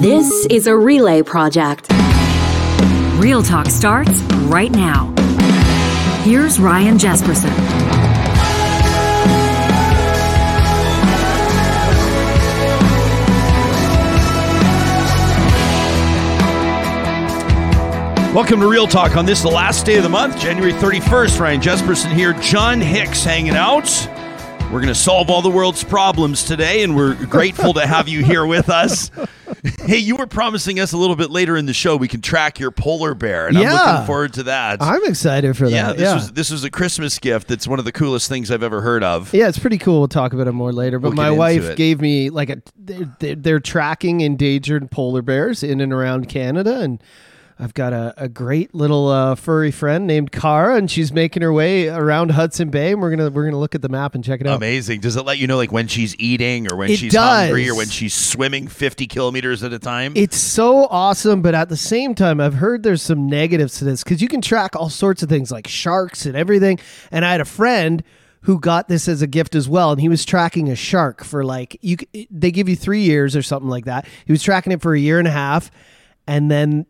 This is a relay project. Real Talk starts right now. Here's Ryan Jespersen. Welcome to Real Talk on this, the last day of the month, January 31st. Ryan Jespersen here, John Hicks hanging out. We're going to solve all the world's problems today, and we're grateful to have you here with us. Hey, you were promising us a little bit later in the show we can track your polar bear, and I'm looking forward to that. I'm excited for yeah, that. this Yeah, was this was a Christmas gift. That's one of the coolest things I've ever heard of. yeah, it's pretty cool. We'll talk about it more later. But We'll my wife it. gave me like a they're, they're tracking endangered polar bears in and around Canada, and I've got a, a great little uh, furry friend named Cara, and she's making her way around Hudson Bay, and we're gonna we're gonna look at the map and check it out. Amazing. Does it let you know like when she's eating or when It she's does. hungry or when she's swimming 50 kilometers at a time? It's so awesome, but at the same time, I've heard there's some negatives to this because you can track all sorts of things like sharks and everything. And I had a friend who got this as a gift as well, and he was tracking a shark for like you. They give you three years or something like that. He was tracking it for a year and a half, and then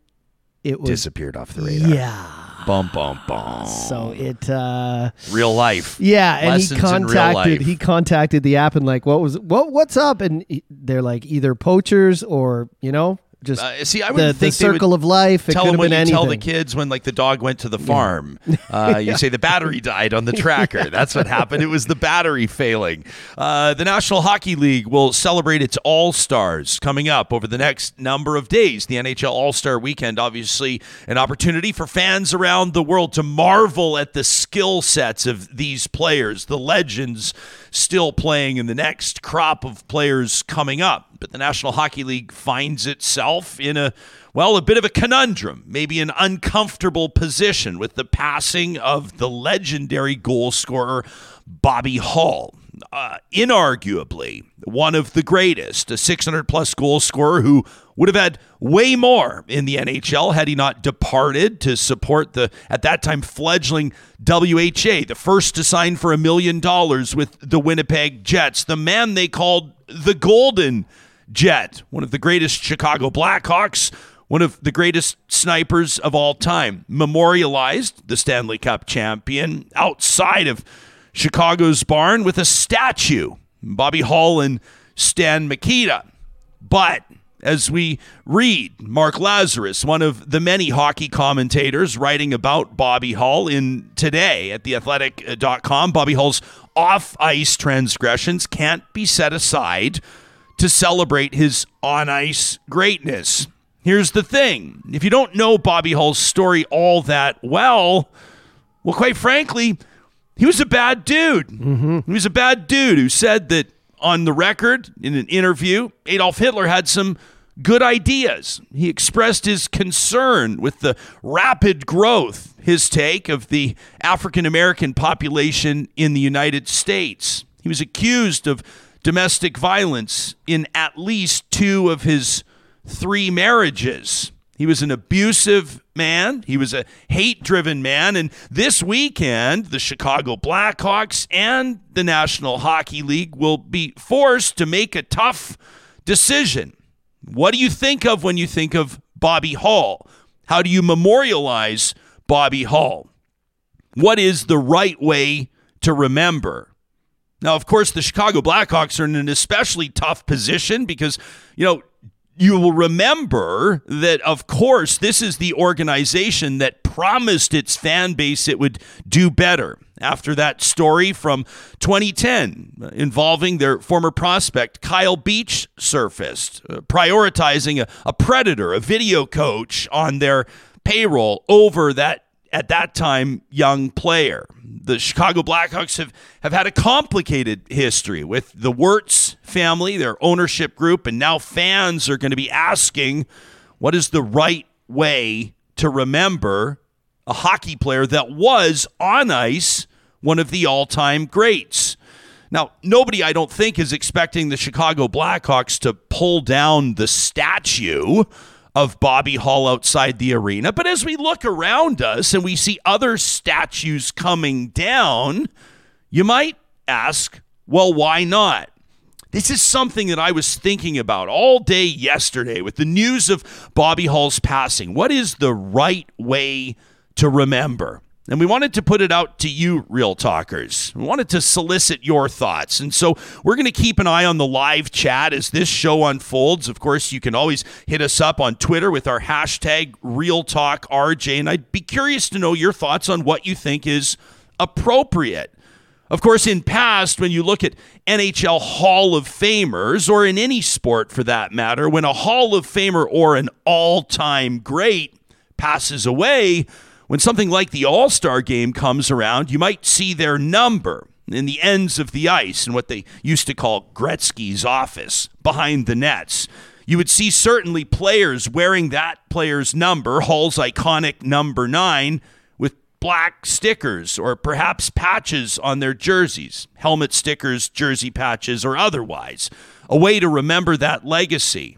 it was Disappeared off the radar. yeah. Bum bum bum. So it. uh Real life. yeah, and Lessons he contacted he contacted the app and like, what was what what's up? And he- they're like either poachers or you know just Uh, see, I would the, think the circle of life. It tell could them been you anything. tell the kids when like the dog went to the farm. Uh, you say the battery died on the tracker. That's what happened. It was the battery failing. Uh, the National Hockey League will celebrate its All Stars coming up over the next number of days. The NHL All Star Weekend, obviously, an opportunity for fans around the world to marvel at the skill sets of these players, the legends still playing, and the next crop of players coming up. But the National Hockey League finds itself in a well, a bit of a conundrum, maybe an uncomfortable position with the passing of the legendary goal scorer Bobby Hull. Uh, inarguably one of the greatest, a 600 plus goal scorer who would have had way more in the NHL had he not departed to support the, at that time, fledgling WHA, the first to sign for a million dollars with the Winnipeg Jets, the man they called the Golden Jet, one of the greatest Chicago Blackhawks, one of the greatest snipers of all time, memorialized the Stanley Cup champion outside of Chicago's barn with a statue, Bobby Hull and Stan Mikita. But as we read Mark Lazerus, one of the many hockey commentators writing about Bobby Hull in today at theathletic.com, Bobby Hull's off ice transgressions can't be set aside to celebrate his on ice greatness. Here's the thing if you don't know Bobby Hull's story all that well, well, quite frankly, he was a bad dude. Mm-hmm. He was a bad dude who said that on the record in an interview, Adolf Hitler had some good ideas. He expressed his concern with the rapid growth, his take of the African American population in the United States. He was accused of domestic violence in at least two of his three marriages. He was an abusive man. He was a hate driven man. And this weekend, the Chicago Blackhawks and the National Hockey League will be forced to make a tough decision. What do you think of when you think of Bobby Hull? How do you memorialize Bobby Hull? What is the right way to remember? Now, of course, the Chicago Blackhawks are in an especially tough position because, you know, you will remember that, of course, this is the organization that promised its fan base it would do better. After that story from 2010 involving their former prospect, Kyle Beach, surfaced, uh, prioritizing a, a predator, a video coach on their payroll over that at that time young player. The Chicago Blackhawks have, have had a complicated history with the Wirtz family, their ownership group, and now fans are going to be asking what is the right way to remember a hockey player that was on ice one of the all time greats. Now, nobody, I don't think, is expecting the Chicago Blackhawks to pull down the statue of Bobby Hull outside the arena. But as we look around us and we see other statues coming down, you might ask, well, why not? This is something that I was thinking about all day yesterday with the news of Bobby Hull's passing. What is the right way to remember? And we wanted to put it out to you, real talkers. We wanted to solicit your thoughts. And so we're going to keep an eye on the live chat as this show unfolds. Of course, you can always hit us up on Twitter with our hashtag RealTalkRJ. And I'd be curious to know your thoughts on what you think is appropriate. Of course, in past, when you look at NHL Hall of Famers, or in any sport for that matter, when a Hall of Famer or an all time great passes away, when something like the All Star game comes around, you might see their number in the ends of the ice in what they used to call Gretzky's office behind the nets. You would see certainly players wearing that player's number, Hull's iconic number nine with black stickers or perhaps patches on their jerseys, helmet stickers, jersey patches, or otherwise, a way to remember that legacy.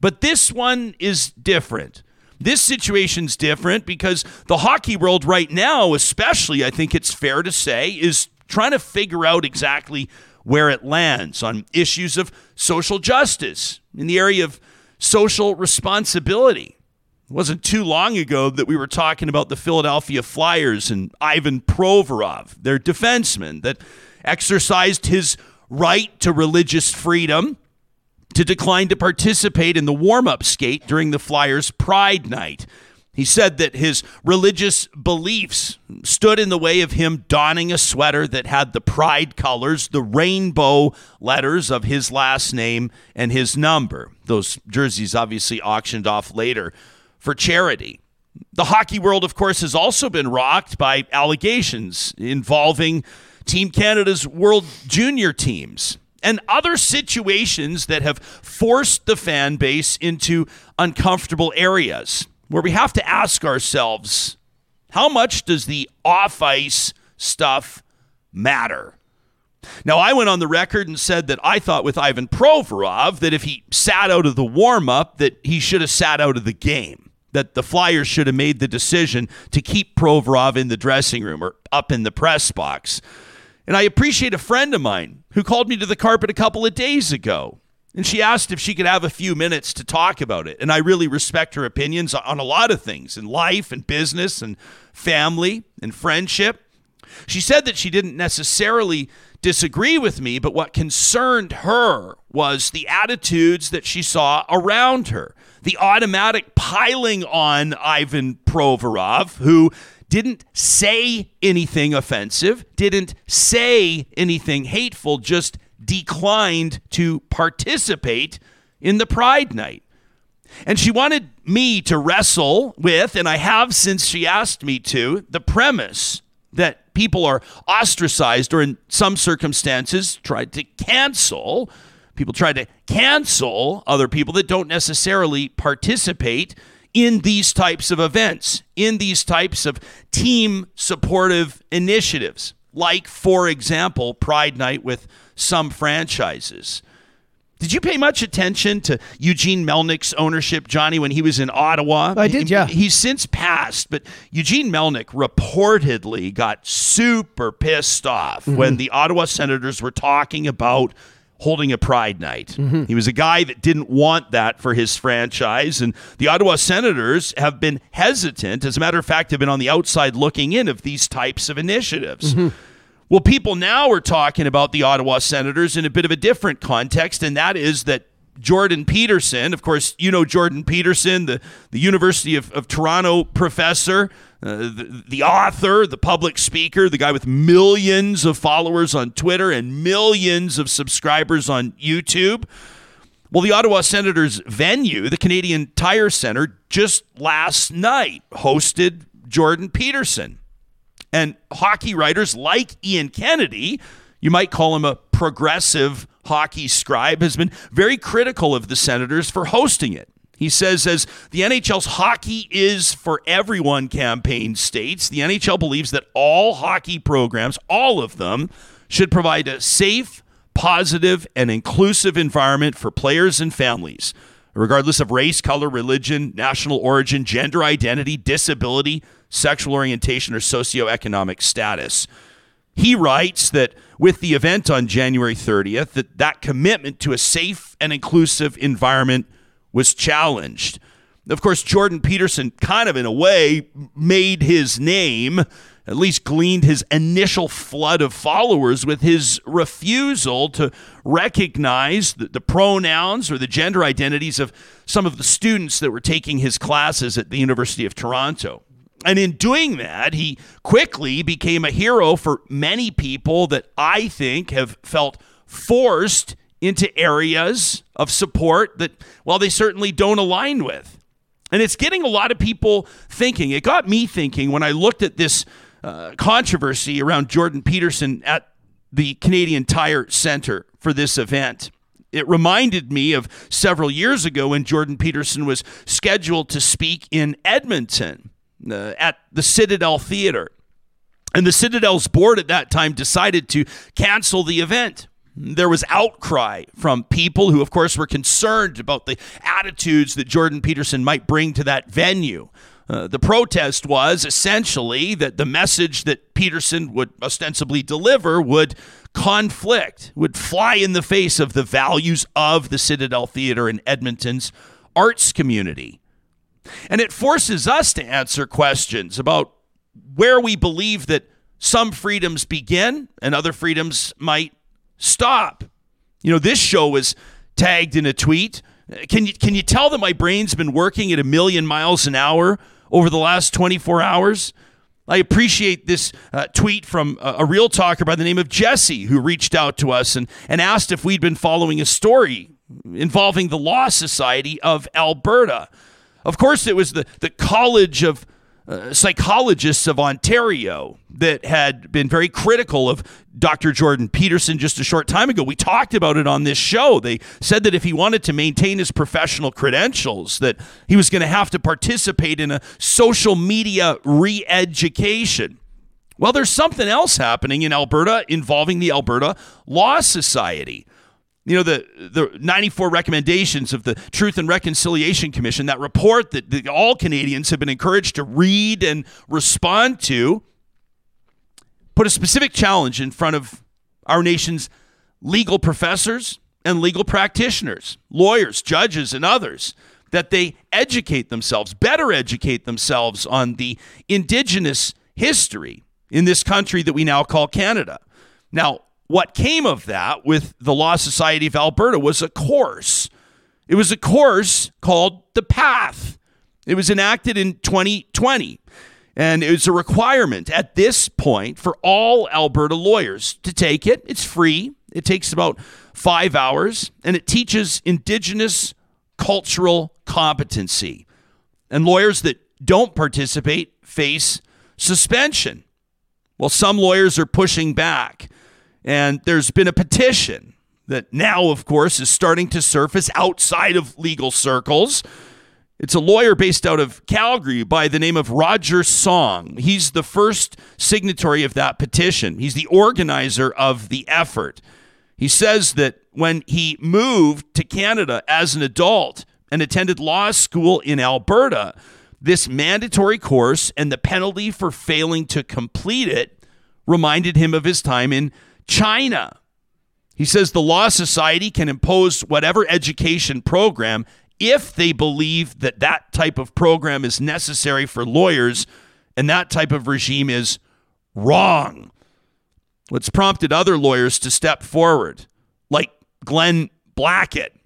But this one is different. This situation's different because the hockey world right now, especially, I think it's fair to say, is trying to figure out exactly where it lands on issues of social justice in the area of social responsibility. It wasn't too long ago that we were talking about the Philadelphia Flyers and Ivan Provorov, their defenseman that exercised his right to religious freedom to decline to participate in the warm up skate during the Flyers' Pride Night. He said that his religious beliefs stood in the way of him donning a sweater that had the pride colors, the rainbow letters of his last name, and his number. Those jerseys obviously auctioned off later for charity. The hockey world, of course, has also been rocked by allegations involving Team Canada's World Junior teams and other situations that have forced the fan base into uncomfortable areas where we have to ask ourselves how much does the off ice stuff matter? Now, I went on the record and said that I thought with Ivan Provorov that if he sat out of the warm up, that he should have sat out of the game that the Flyers should have made the decision to keep Provorov in the dressing room or up in the press box. And I appreciate a friend of mine who called me to the carpet a couple of days ago. And she asked if she could have a few minutes to talk about it. And I really respect her opinions on a lot of things in life and business and family and friendship. She said that she didn't necessarily disagree with me, but what concerned her was the attitudes that she saw around her the automatic piling on Ivan Provorov, who didn't say anything offensive, didn't say anything hateful, just declined to participate in the Pride Night. And she wanted me to wrestle with, and I have since she asked me to, the premise that people are ostracized or in some circumstances tried to cancel people try to cancel other people that don't necessarily participate in these types of events, in these types of team supportive initiatives, like, for example, Pride Night with some franchises. Did you pay much attention to Eugene Melnyk's ownership, Johnny, when he was in Ottawa? I did, yeah. He's since passed, but Eugene Melnyk reportedly got super pissed off mm-hmm. when the Ottawa Senators were talking about holding a pride night. Mm-hmm. He was a guy that didn't want that for his franchise. And the Ottawa Senators have been hesitant, as a matter of fact, have been on the outside looking in of these types of initiatives. Mm-hmm. Well, people now are talking about the Ottawa Senators in a bit of a different context, and that is that Jordan Peterson, of course, you know Jordan Peterson, the, the University of, of Toronto professor, uh, the, the, author, the public speaker, the guy with millions of followers on Twitter and millions of subscribers on YouTube. Well, the Ottawa Senators venue, the Canadian Tire Center, just last night hosted Jordan Peterson. And hockey writers like Ian Kennedy, you might call him a progressive hockey scribe, has been very critical of the Senators for hosting it. He says, as the NHL's hockey is for everyone campaign states, the NHL believes that all hockey programs, all of them, should provide a safe, positive, and inclusive environment for players and families, regardless of race, color, religion, national origin, gender identity, disability, sexual orientation, or socioeconomic status. He writes that with the event on January 30th that that commitment to a safe and inclusive environment was challenged. Of course, Jordan Peterson kind of in a way made his name, at least gleaned his initial flood of followers with his refusal to recognize the, the, pronouns or the gender identities of some of the students that were taking his classes at the University of Toronto. And in doing that, he quickly became a hero for many people that I think have felt forced into areas of support that, well, they certainly don't align with. And it's getting a lot of people thinking. It got me thinking when I looked at this uh, controversy around Jordan Peterson at the Canadian Tire Center for this event. It reminded me of several years ago when Jordan Peterson was scheduled to speak in Edmonton uh, at the Citadel Theater. And the Citadel's board at that time decided to cancel the event. There was outcry from people who, of course, were concerned about the attitudes that Jordan Peterson might bring to that venue. Uh, the protest was essentially that the message that Peterson would ostensibly deliver would conflict, would fly in the face of the values of the Citadel Theater in Edmonton's arts community. And it forces us to answer questions about where we believe that some freedoms begin and other freedoms might stop. You know, this show was tagged in a tweet. Can you can you tell that my brain's been working at a million miles an hour over the last 24 hours? I appreciate this uh, tweet from a, a, real talker by the name of Jesse who reached out to us and, and asked if we'd been following a story involving the Law Society of Alberta. Of course, it was the, the College of uh, Psychologists of Ontario that had been very critical of Dr. Jordan Peterson just a short time ago. We talked about it on this show. They said that if he wanted to maintain his professional credentials, that he was going to have to participate in a social media re-education. Well, there's something else happening in Alberta involving the Alberta Law Society you know the the 94 recommendations of the Truth and Reconciliation Commission that report that, that all Canadians have been encouraged to read and respond to put a specific challenge in front of our nation's legal professors and legal practitioners, lawyers, judges and others that they educate themselves, better educate themselves on the indigenous history in this country that we now call Canada. Now, what came of that with the Law Society of Alberta was a course. It was a course called The Path. It was enacted in 2020. And it was a requirement at this point for all Alberta lawyers to take it. It's free, it takes about five hours, and it teaches Indigenous cultural competency. And lawyers that don't participate face suspension. Well, some lawyers are pushing back. And there's been a petition that now, of course, is starting to surface outside of legal circles. It's a lawyer based out of Calgary by the name of Roger Song. He's the first signatory of that petition, he's the organizer of the effort. He says that when he moved to Canada as an adult and attended law school in Alberta, this mandatory course and the penalty for failing to complete it reminded him of his time in China. He says the Law Society can impose whatever education program if they believe that that type of program is necessary for lawyers and that type of regime is wrong. What's prompted other lawyers to step forward, like Glenn Blackett,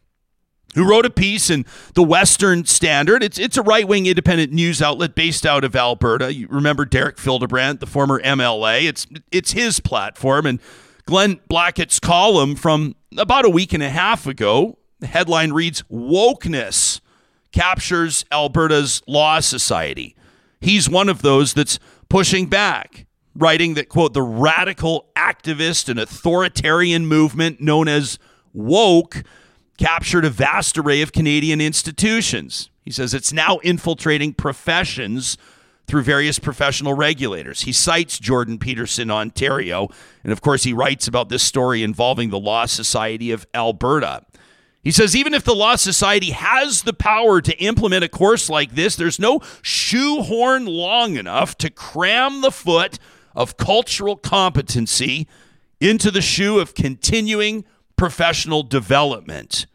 who wrote a piece in the Western Standard. It's it's a right wing independent news outlet based out of Alberta. You remember Derek Fildebrandt, the former MLA. It's it's his platform, and Glenn Blackett's column from about a week and a half ago. The headline reads Wokeness captures Alberta's Law Society. He's one of those that's pushing back, writing that, quote, the radical activist and authoritarian movement known as woke captured a vast array of Canadian institutions. He says it's now infiltrating professions through various professional regulators. He cites Jordan Peterson, Ontario, and of course, he writes about this story involving the Law Society of Alberta. He says even if the Law Society has the power to implement a course like this, there's no shoehorn long enough to cram the foot of cultural competency into the shoe of continuing professional development.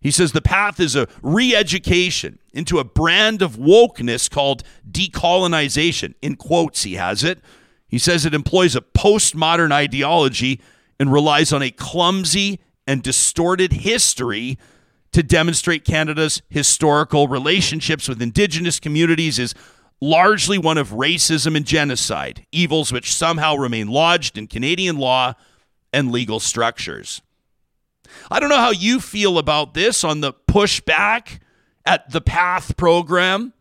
He says the path is a re education into a brand of wokeness called decolonization. In quotes, he has it. He says it employs a postmodern ideology and relies on a clumsy and distorted history to demonstrate Canada's historical relationships with Indigenous communities is largely one of racism and genocide, evils which somehow remain lodged in Canadian law and legal structures. I don't know how you feel about this on the pushback at the PATH program,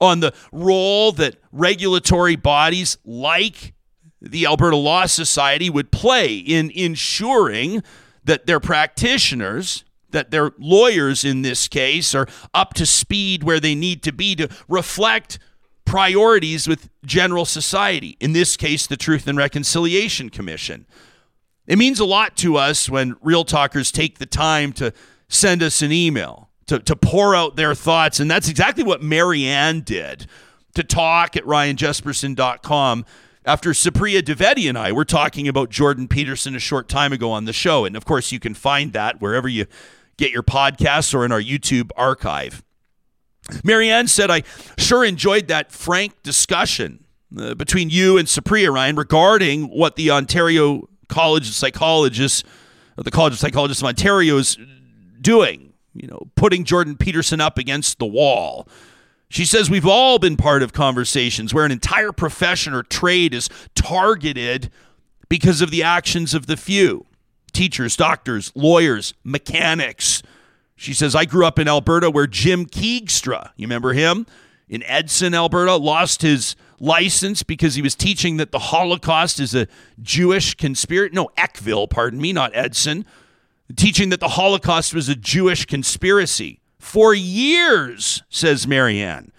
on the role that regulatory bodies like the Alberta Law Society would play in ensuring that their practitioners, that their lawyers in this case, are up to speed where they need to be to reflect priorities with general society. In this case, the Truth and Reconciliation Commission. It means a lot to us when real talkers take the time to send us an email, to, to pour out their thoughts. And that's exactly what Mary Ann did to talk at ryanjespersen.com after Supriya Dwivedi and I were talking about Jordan Peterson a short time ago on the show. And of course, you can find that wherever you get your podcasts or in our YouTube archive. Mary Ann said, I sure enjoyed that frank discussion uh, between you and Supriya Ryan regarding what the Ontario College of Psychologists, the College of Psychologists of Ontario is doing, you know, putting Jordan Peterson up against the wall. She says we've all been part of conversations where an entire profession or trade is targeted because of the actions of the few teachers, doctors, lawyers, mechanics. She says, I grew up in Alberta where Jim Keegstra, you remember him? In Edson, Alberta, lost his license because he was teaching that the Holocaust is a Jewish conspiracy. No, Eckville, pardon me, not Edson. Teaching that the Holocaust was a Jewish conspiracy for years, says Mary Ann.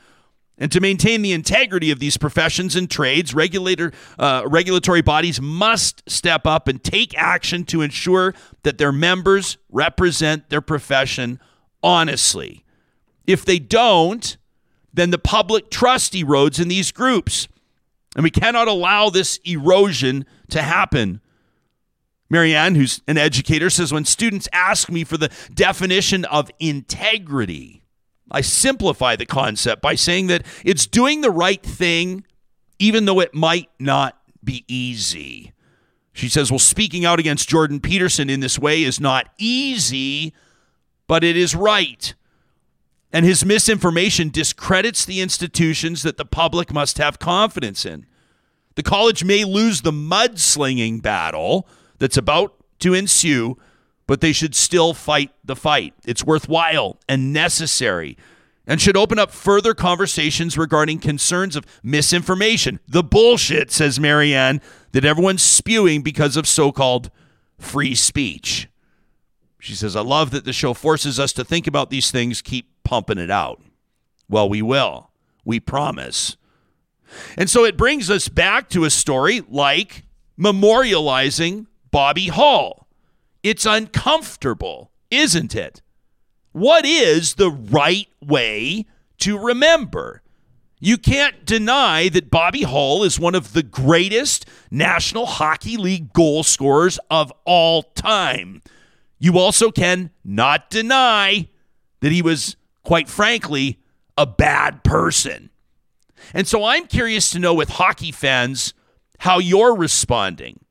And to maintain the integrity of these professions and trades, regulator, uh, regulatory bodies must step up and take action to ensure that their members represent their profession honestly. If they don't, then the public trust erodes in these groups. And we cannot allow this erosion to happen. Mary Ann, who's an educator, says when students ask me for the definition of integrity, I simplify the concept by saying that it's doing the right thing, even though it might not be easy. She says, well, speaking out against Jordan Peterson in this way is not easy, but it is right. And his misinformation discredits the institutions that the public must have confidence in. The college may lose the mudslinging battle that's about to ensue, but they should still fight the fight. It's worthwhile and necessary and should open up further conversations regarding concerns of misinformation. The bullshit, says Mary Ann, that everyone's spewing because of so called free speech. She says, I love that the show forces us to think about these things. Keep pumping it out. Well, we will. We promise. And so it brings us back to a story like memorializing Bobby Hull. It's uncomfortable, isn't it? What is the right way to remember? You can't deny that Bobby Hull is one of the greatest National Hockey League goal scorers of all time. You also can not deny that he was quite frankly, a bad person. And so I'm curious to know with hockey fans how you're responding,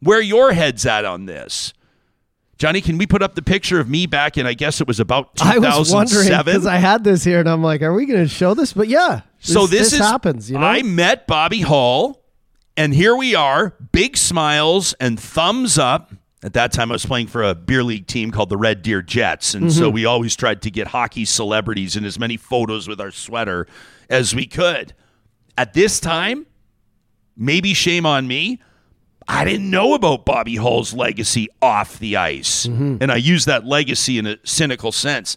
where your head's at on this. Johnny, can we put up the picture of me back in, I guess it was about 2007? I was wondering because I had this here and I'm like, are we going to show this? But yeah. This, so this, this is, happens, you know? I met Bobby Hull, and here we are, big smiles and thumbs up at that time, I was playing for a beer league team called the Red Deer Jets. And mm-hmm. so we always tried to get hockey celebrities in as many photos with our sweater as we could. At this time, maybe shame on me. I didn't know about Bobby Hull's legacy off the ice. Mm-hmm. And I use that legacy in a cynical sense.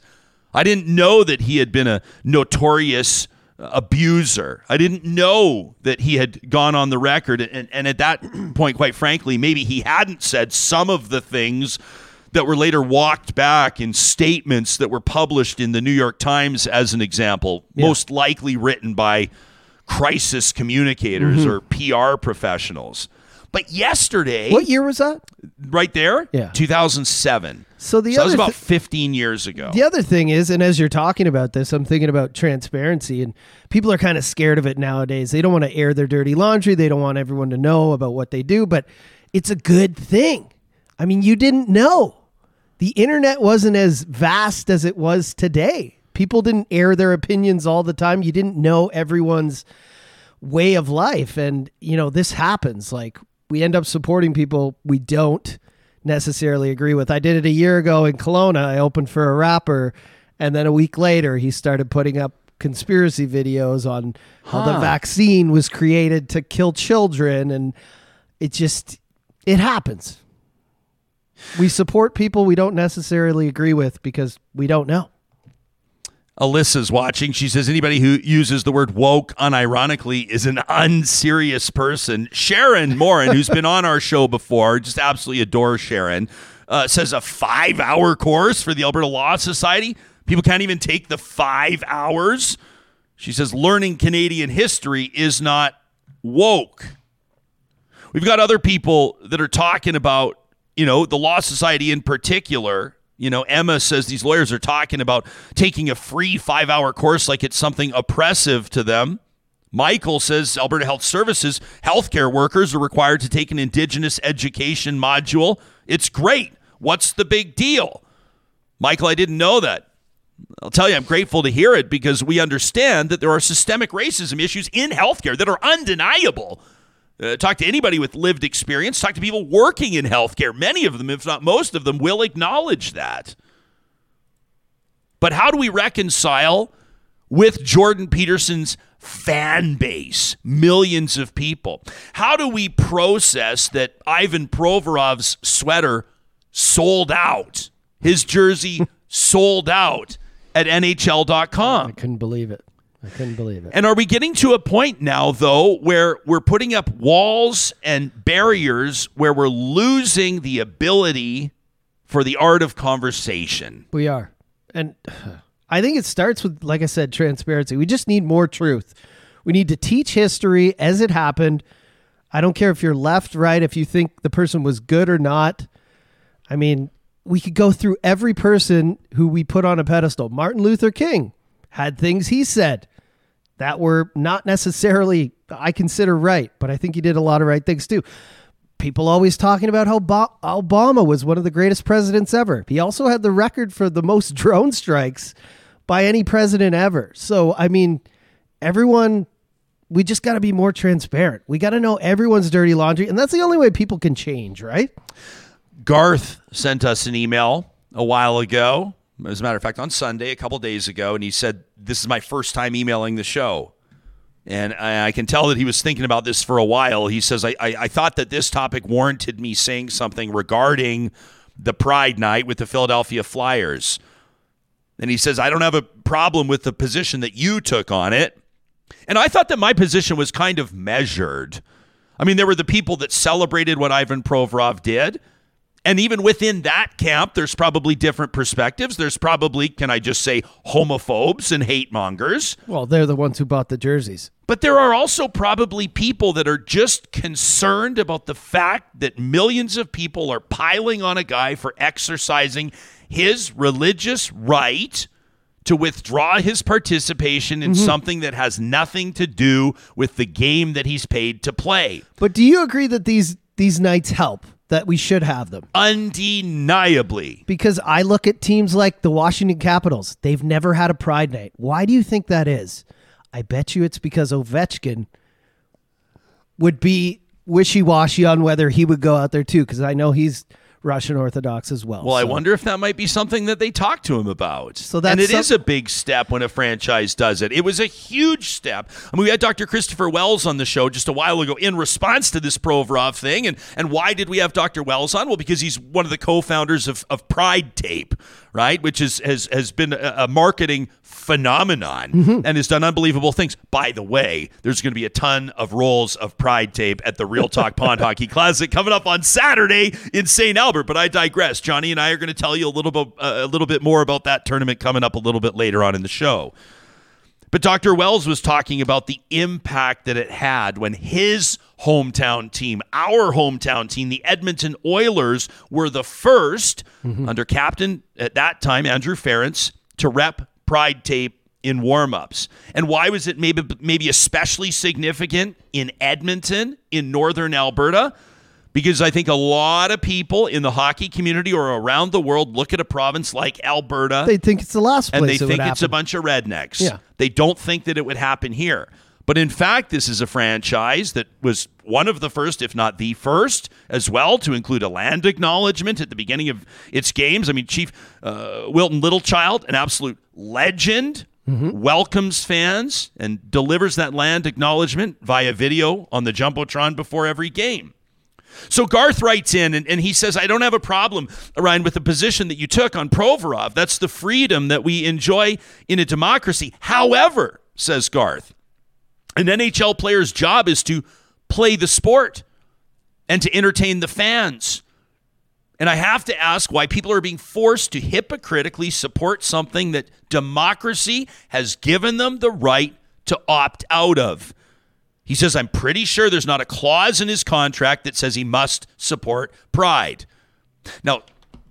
I didn't know that he had been a notorious abuser. I didn't know that he had gone on the record. And, and at that point, quite frankly, maybe he hadn't said some of the things that were later walked back in statements that were published in the New York Times, as an example, yeah. most likely written by crisis communicators mm-hmm. or PR professionals. But yesterday, What year was that? right there, Yeah. 2007. So the so that was about thi- 15 years ago. The other thing is, and as you're talking about this, I'm thinking about transparency, and people are kind of scared of it nowadays. They don't want to air their dirty laundry. They don't want everyone to know about what they do, but it's a good thing. I mean, you didn't know. The internet wasn't as vast as it was today. People didn't air their opinions all the time. You didn't know everyone's way of life. And, you know, this happens. Like, we end up supporting people we don't necessarily agree with. I did it a year ago in Kelowna. I opened for a rapper, and then a week later, he started putting up conspiracy videos on how the vaccine was created to kill children. And it just, it happens. We support people we don't necessarily agree with because we don't know. Alyssa's watching. She says anybody who uses the word woke unironically is an unserious person. Sharon Morin, who's been on our show before, just absolutely adore Sharon, uh, says a five hour course for the Alberta Law Society. People can't even take the five hours. She says learning Canadian history is not woke. We've got other people that are talking about, you know, the Law Society in particular. You know, Emma says these lawyers are talking about taking a free five hour course like it's something oppressive to them. Michael says Alberta Health Services healthcare workers are required to take an Indigenous education module. It's great. What's the big deal? Michael, I didn't know that. I'll tell you, I'm grateful to hear it because we understand that there are systemic racism issues in healthcare that are undeniable. Uh, talk to anybody with lived experience, talk to people working in healthcare. Many of them, if not most of them, will acknowledge that. But how do we reconcile with Jordan Peterson's fan base, millions of people? How do we process that Ivan Provorov's sweater sold out, his jersey sold out at NHL.com? I couldn't believe it. I couldn't believe it. And are we getting to a point now, though, where we're putting up walls and barriers where we're losing the ability for the art of conversation? We are. And I think it starts with, like I said, transparency. We just need more truth. We need to teach history as it happened. I don't care if you're left, right, if you think the person was good or not. I mean, we could go through every person who we put on a pedestal. Martin Luther King had things he said that were not necessarily, I consider, right, but I think he did a lot of right things too people always talking about how Bo- Obama was one of the greatest presidents ever. He also had the record for the most drone strikes by any president ever. So, I mean, everyone, we just got to be more transparent. We got to know everyone's dirty laundry. And that's the only way people can change, right? Garth sent us an email a while ago. As a matter of fact, on Sunday, a couple days ago, and he said, This is my first time emailing the show. And I, I can tell that he was thinking about this for a while. He says, I, I, I thought that this topic warranted me saying something regarding the Pride Night with the Philadelphia Flyers. And he says, I don't have a problem with the position that you took on it. And I thought that my position was kind of measured. I mean, there were the people that celebrated what Ivan Provorov did. And even within that camp, there's probably different perspectives. There's probably, can I just say, homophobes and hate mongers. Well, they're the ones who bought the jerseys. But there are also probably people that are just concerned about the fact that millions of people are piling on a guy for exercising his religious right to withdraw his participation in mm-hmm. something that has nothing to do with the game that he's paid to play. But do you agree that these these nights help? That we should have them? Undeniably. Because I look at teams like the Washington Capitals. They've never had a pride night. Why do you think that is? I bet you it's because Ovechkin would be wishy-washy on whether he would go out there too because I know he's Russian Orthodox as well. Well, I wonder if that might be something that they talk to him about. So that's and it some- is a big step when a franchise does it. It was a huge step. I mean, we had Dr. Christopher Wells on the show just a while ago in response to this Provorov thing. And and why did we have Dr. Wells on? Well, because he's one of the co-founders of, of Pride Tape, right? Which is has has been a, a marketing phenomenon Mm-hmm. and has done unbelievable things. By the way, there's going to be a ton of rolls of Pride Tape at the Real Talk Pond Hockey Classic coming up on Saturday in St. Albert. But I digress. Johnny and I are going to tell you a little bit uh, a little bit more about that tournament coming up a little bit later on in the show. But Dr. Wells was talking about the impact that it had when his hometown team, our hometown team, the Edmonton Oilers, were the 1st mm-hmm. under captain at that time, Andrew Ference, to rep Pride tape in warm-ups. And why was it maybe maybe especially significant in Edmonton, in northern Alberta? Because I think a lot of people in the hockey community or around the world look at a province like Alberta They think it's the last place and they think it's a bunch of rednecks. Yeah. They don't think that it would happen here. But in fact, this is a franchise that was one of the first, if not the first, as well, to include a land acknowledgement at the beginning of its games. I mean, Chief uh, Wilton Littlechild, an absolute legend, welcomes fans and delivers that land acknowledgement via video on the Jumbotron before every game. So Garth writes in and, and he says, I don't have a problem, Ryan, with the position that you took on Provorov. That's the freedom that we enjoy in a democracy. However, says Garth, an NHL player's job is to play the sport and to entertain the fans. And I have to ask why people are being forced to hypocritically support something that democracy has given them the right to opt out of. He says, I'm pretty sure there's not a clause in his contract that says he must support pride. Now,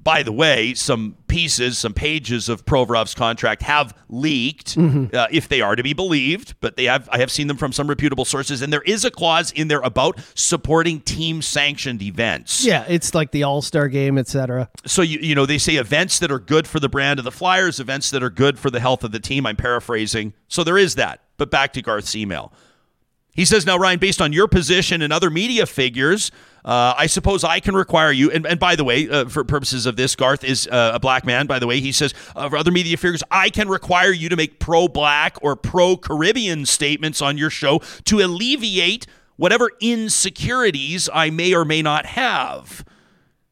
by the way, some pieces, some pages of Provorov's contract have leaked, uh, if they are to be believed. But they have, I have seen them from some reputable sources, and there is a clause in there about supporting team-sanctioned events. Yeah, it's like the All Star game, etc. So you you know they say events that are good for the brand of the Flyers, events that are good for the health of the team. I'm paraphrasing. So there is that. But back to Garth's email. He says, now, Ryan, based on your position and other media figures, uh, I suppose I can require you. And, and by the way, uh, for purposes of this, Garth is uh, a black man, by the way. He says, uh, for other media figures, I can require you to make pro black or pro Caribbean statements on your show to alleviate whatever insecurities I may or may not have.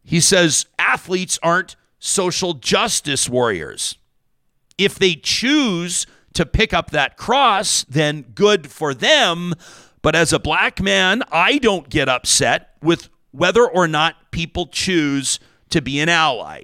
He says, athletes aren't social justice warriors if they choose to pick up that cross, then good for them. But as a black man, I don't get upset with whether or not people choose to be an ally.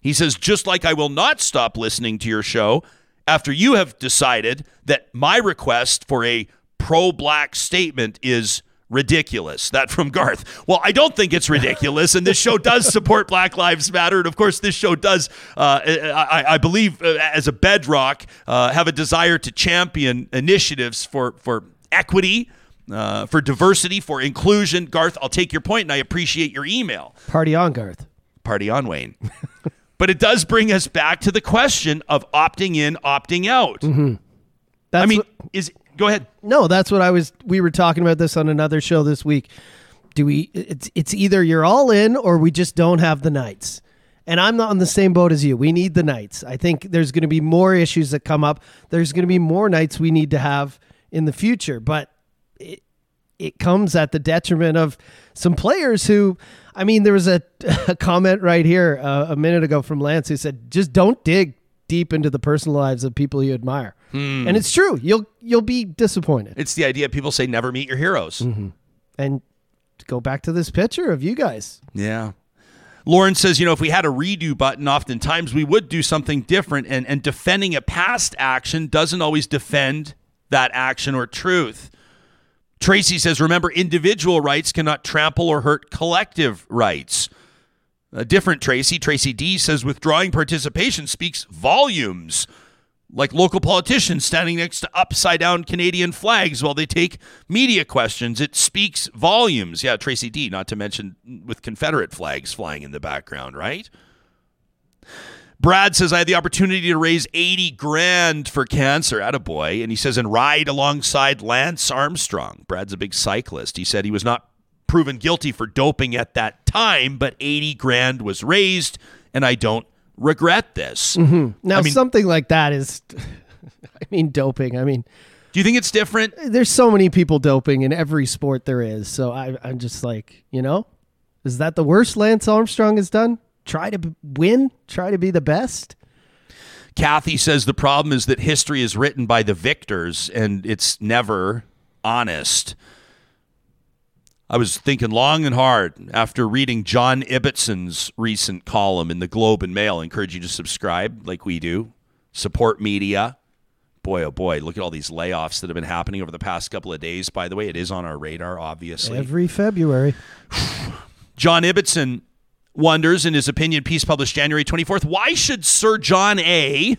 He says, just like I will not stop listening to your show after you have decided that my request for a pro black statement is ridiculous. That from Garth. Well, I don't think it's ridiculous, and this show does support Black Lives Matter, and of course, this show does, uh, I, I believe, uh, as a bedrock, uh, have a desire to champion initiatives for for equity. Uh, for diversity, for inclusion. Garth, I'll take your point and I appreciate your email. Party on, Garth. Party on, Wayne. but it does bring us back to the question of opting in, opting out. That's I mean, what- is go ahead. No, that's what I was. We were talking about this on another show this week. Do we? It's it's either you're all in or we just don't have the nights. And I'm not on the same boat as you. We need the nights. I think there's going to be more issues that come up. There's going to be more nights we need to have in the future. But it it comes at the detriment of some players who. I mean, there was a, a comment right here uh, a minute ago from Lance who said, "Just don't dig deep into the personal lives of people you admire." Hmm. And it's true. You'll you'll be disappointed. It's the idea people say never meet your heroes. Mm-hmm. And to go back to this picture of you guys. Yeah. Lauren says, you know, if we had a redo button, oftentimes we would do something different. And, and defending a past action doesn't always defend that action or truth. Tracy says, remember, individual rights cannot trample or hurt collective rights. A different Tracy, Tracy D, says withdrawing participation speaks volumes. Like local politicians standing next to upside down Canadian flags while they take media questions. It speaks volumes. Yeah, Tracy D, not to mention with Confederate flags flying in the background, right? Brad says, I had the opportunity to raise 80 grand for cancer. At a boy. And he says, and ride alongside Lance Armstrong. Brad's a big cyclist. He said he was not proven guilty for doping at that time, but 80 grand was raised, and I don't regret this. Mm-hmm. Now I mean- something like that is I mean doping. I mean Do you think it's different? there's so many people doping in every sport there is. So I I'm just like, you know, is that the worst Lance Armstrong has done? Try to win, try to be the best. Kathy says the problem is that history is written by the victors and it's never honest. I was thinking long and hard after reading John Ibbitson's recent column in the Globe and Mail. I encourage you to subscribe like we do. Support media. boy, oh boy, look at all these layoffs that have been happening over the past couple of days. By the way, it is on our radar, obviously. Every February. John Ibbotson wonders, in his opinion piece published January 24th, why should Sir John A.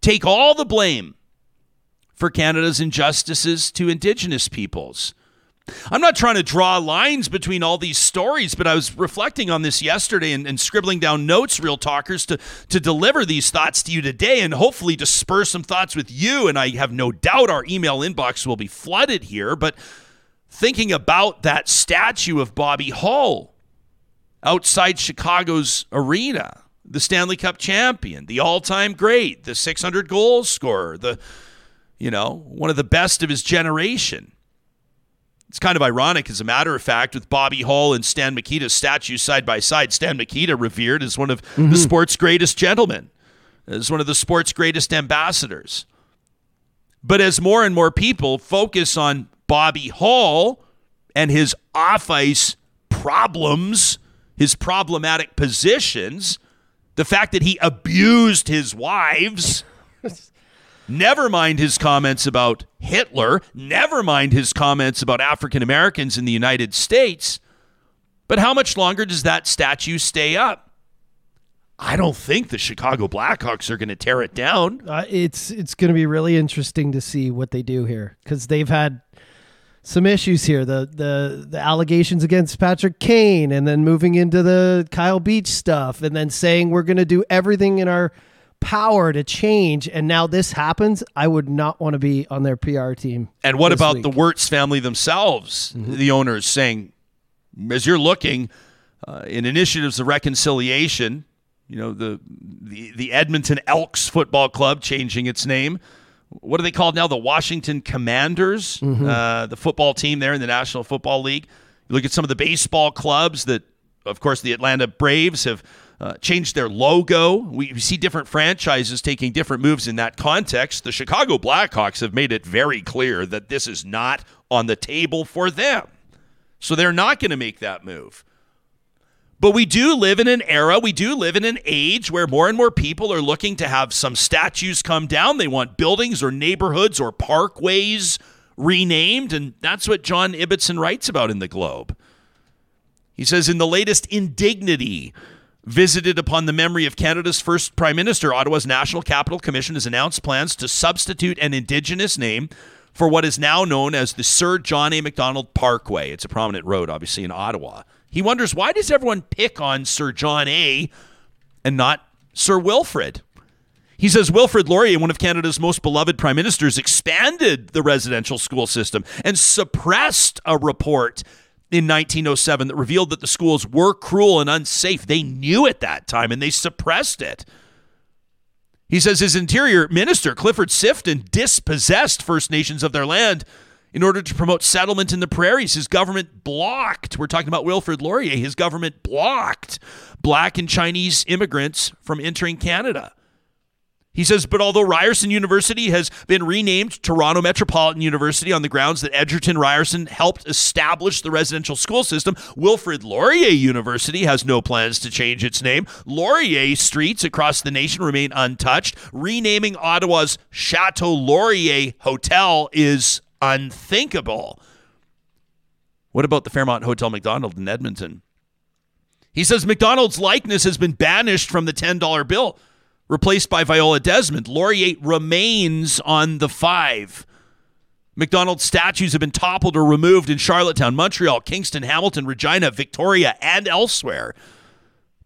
take all the blame for Canada's injustices to Indigenous peoples? I'm not trying to draw lines between all these stories, but I was reflecting on this yesterday and, and, scribbling down notes, real talkers, to, to deliver these thoughts to you today and hopefully to spur some thoughts with you. And I have no doubt our email inbox will be flooded here. But thinking about that statue of Bobby Hull outside Chicago's arena, the Stanley Cup champion, the all time great, the 600 goal scorer, the, you know, one of the best of his generation it's kind of ironic, as a matter of fact, with Bobby Hull and Stan Mikita's statues side by side. Stan Mikita revered as one of mm-hmm. the sport's greatest gentlemen, as one of the sport's greatest ambassadors. But as more and more people focus on Bobby Hull and his off ice problems, his problematic positions, the fact that he abused his wives. Never mind his comments about Hitler. Never mind his comments about African Americans in the United States. But how much longer does that statue stay up? I don't think the Chicago Blackhawks are going to tear it down. Uh, it's it's going to be really interesting to see what they do here because they've had some issues here. The the the allegations against Patrick Kane, and then moving into the Kyle Beach stuff, and then saying we're going to do everything in our power to change and now this happens, I would not want to be on their PR team. And what about week. the Wirtz family themselves, mm-hmm. the owners saying, as you're looking uh, in initiatives of reconciliation, you know, the, the, the Edmonton Elks Football Club changing its name. What are they called now? The Washington Commanders, mm-hmm. uh, the football team there in the National Football League. You look at some of the baseball clubs that, of course, the Atlanta Braves have uh, changed their logo. We, we see different franchises taking different moves in that context. The Chicago Blackhawks have made it very clear that this is not on the table for them. So they're not going to make that move. But we do live in an era, we do live in an age where more and more people are looking to have some statues come down. They want buildings or neighborhoods or parkways renamed. And that's what John Ibbitson writes about in the Globe. He says, in the latest indignity visited upon the memory of Canada's first Prime Minister, Ottawa's National Capital Commission has announced plans to substitute an Indigenous name for what is now known as the Sir John A. Macdonald Parkway. It's a prominent road, obviously, in Ottawa. He wonders why does everyone pick on Sir John A. and not Sir Wilfrid? He says Wilfrid Laurier, one of Canada's most beloved prime ministers, expanded the residential school system and suppressed a report in 1907 that revealed that the schools were cruel and unsafe. They knew at that time and they suppressed it. He says his interior minister, Clifford Sifton, dispossessed First Nations of their land in order to promote settlement in the prairies. His government blocked, we're talking about Wilfrid Laurier, his government blocked black and Chinese immigrants from entering Canada. He says, but although Ryerson University has been renamed Toronto Metropolitan University on the grounds that Egerton Ryerson helped establish the residential school system, Wilfrid Laurier University has no plans to change its name. Laurier streets across the nation remain untouched. Renaming Ottawa's Chateau Laurier Hotel is unthinkable. What about the Fairmont Hotel Macdonald in Edmonton? He says Macdonald's likeness has been banished from the $10 bill replaced by Viola Desmond. Laurier remains on the five. Macdonald's statues have been toppled or removed in Charlottetown, Montreal, Kingston, Hamilton, Regina, Victoria, and elsewhere.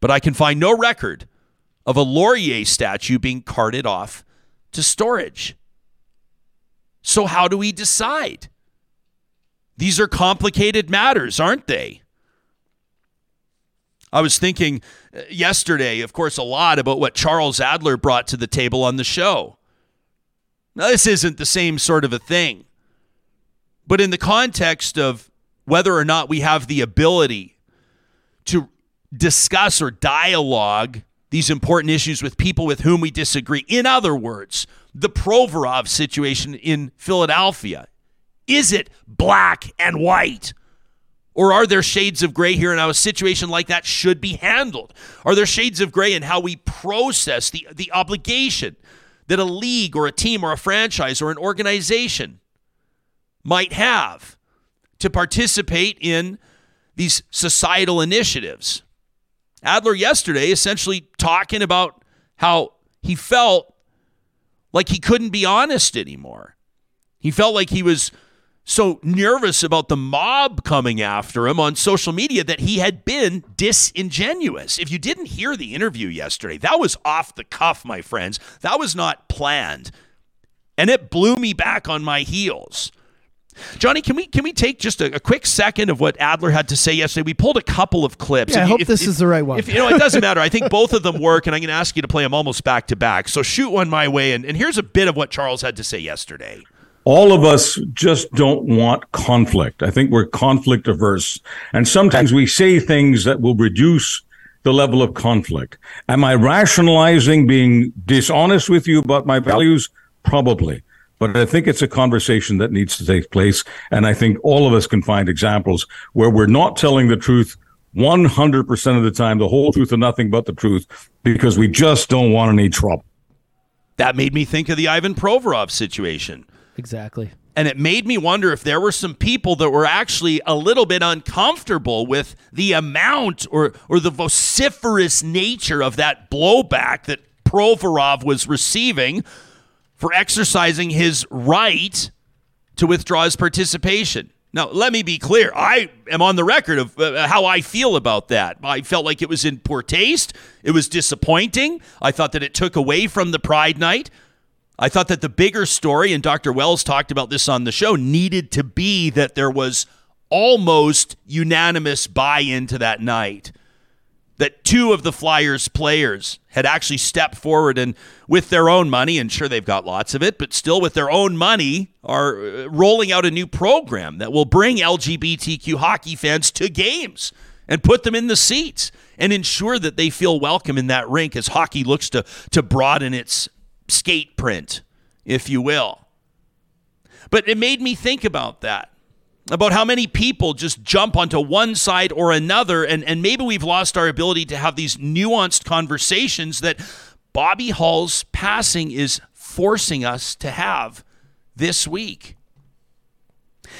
But I can find no record of a Laurier statue being carted off to storage. So, how do we decide? These are complicated matters, aren't they? I was thinking uh, yesterday, of course, a lot about what Charles Adler brought to the table on the show. Now, this isn't the same sort of a thing, but in the context of whether or not we have the ability to discuss or dialogue these important issues with people with whom we disagree. In other words, the Provorov situation in Philadelphia. Is it black and white? Or are there shades of gray here and how a situation like that should be handled? Are there shades of gray in how we process the, the obligation that a league or a team or a franchise or an organization might have to participate in these societal initiatives. Adler yesterday essentially talking about how he felt like he couldn't be honest anymore. He felt like he was so nervous about the mob coming after him on social media that he had been disingenuous. If you didn't hear the interview yesterday, that was off the cuff, my friends. That was not planned. And it blew me back on my heels. Johnny, can we can we take just a, a, quick second of what Adler had to say yesterday? We pulled a couple of clips. Yeah, I hope if, this if, is the right one. If, you know, it doesn't matter. I think both of them work, and I'm going to ask you to play them almost back to back. So shoot one my way, and, and here's a bit of what Charles had to say yesterday. All of us just don't want conflict. I think we're conflict averse, and sometimes we say things that will reduce the level of conflict. Am I rationalizing being dishonest with you about my values? Probably. But I think it's a conversation that needs to take place. And I think all of us can find examples where we're not telling the truth 100% of the time, the whole truth and nothing but the truth, because we just don't want any trouble. That made me think of the Ivan Provorov situation. Exactly. And it made me wonder if there were some people that were actually a little bit uncomfortable with the amount or, or the vociferous nature of that blowback that Provorov was receiving for exercising his right to withdraw his participation. Now, let me be clear. I am on the record of uh, how I feel about that. I felt like it was in poor taste. It was disappointing. I thought that it took away from the Pride Night. I thought that the bigger story, and Dr. Wells talked about this on the show, needed to be that there was almost unanimous buy in to that night that two of the Flyers players had actually stepped forward and, with their own money, and sure they've got lots of it, but still with their own money, are uh, rolling out a new program that will bring LGBTQ hockey fans to games and put them in the seats and ensure that they feel welcome in that rink as hockey looks to, to broaden its skate print, if you will. But it made me think about that about how many people just jump onto one side or another, and, and maybe we've lost our ability to have these nuanced conversations that Bobby Hull's passing is forcing us to have this week.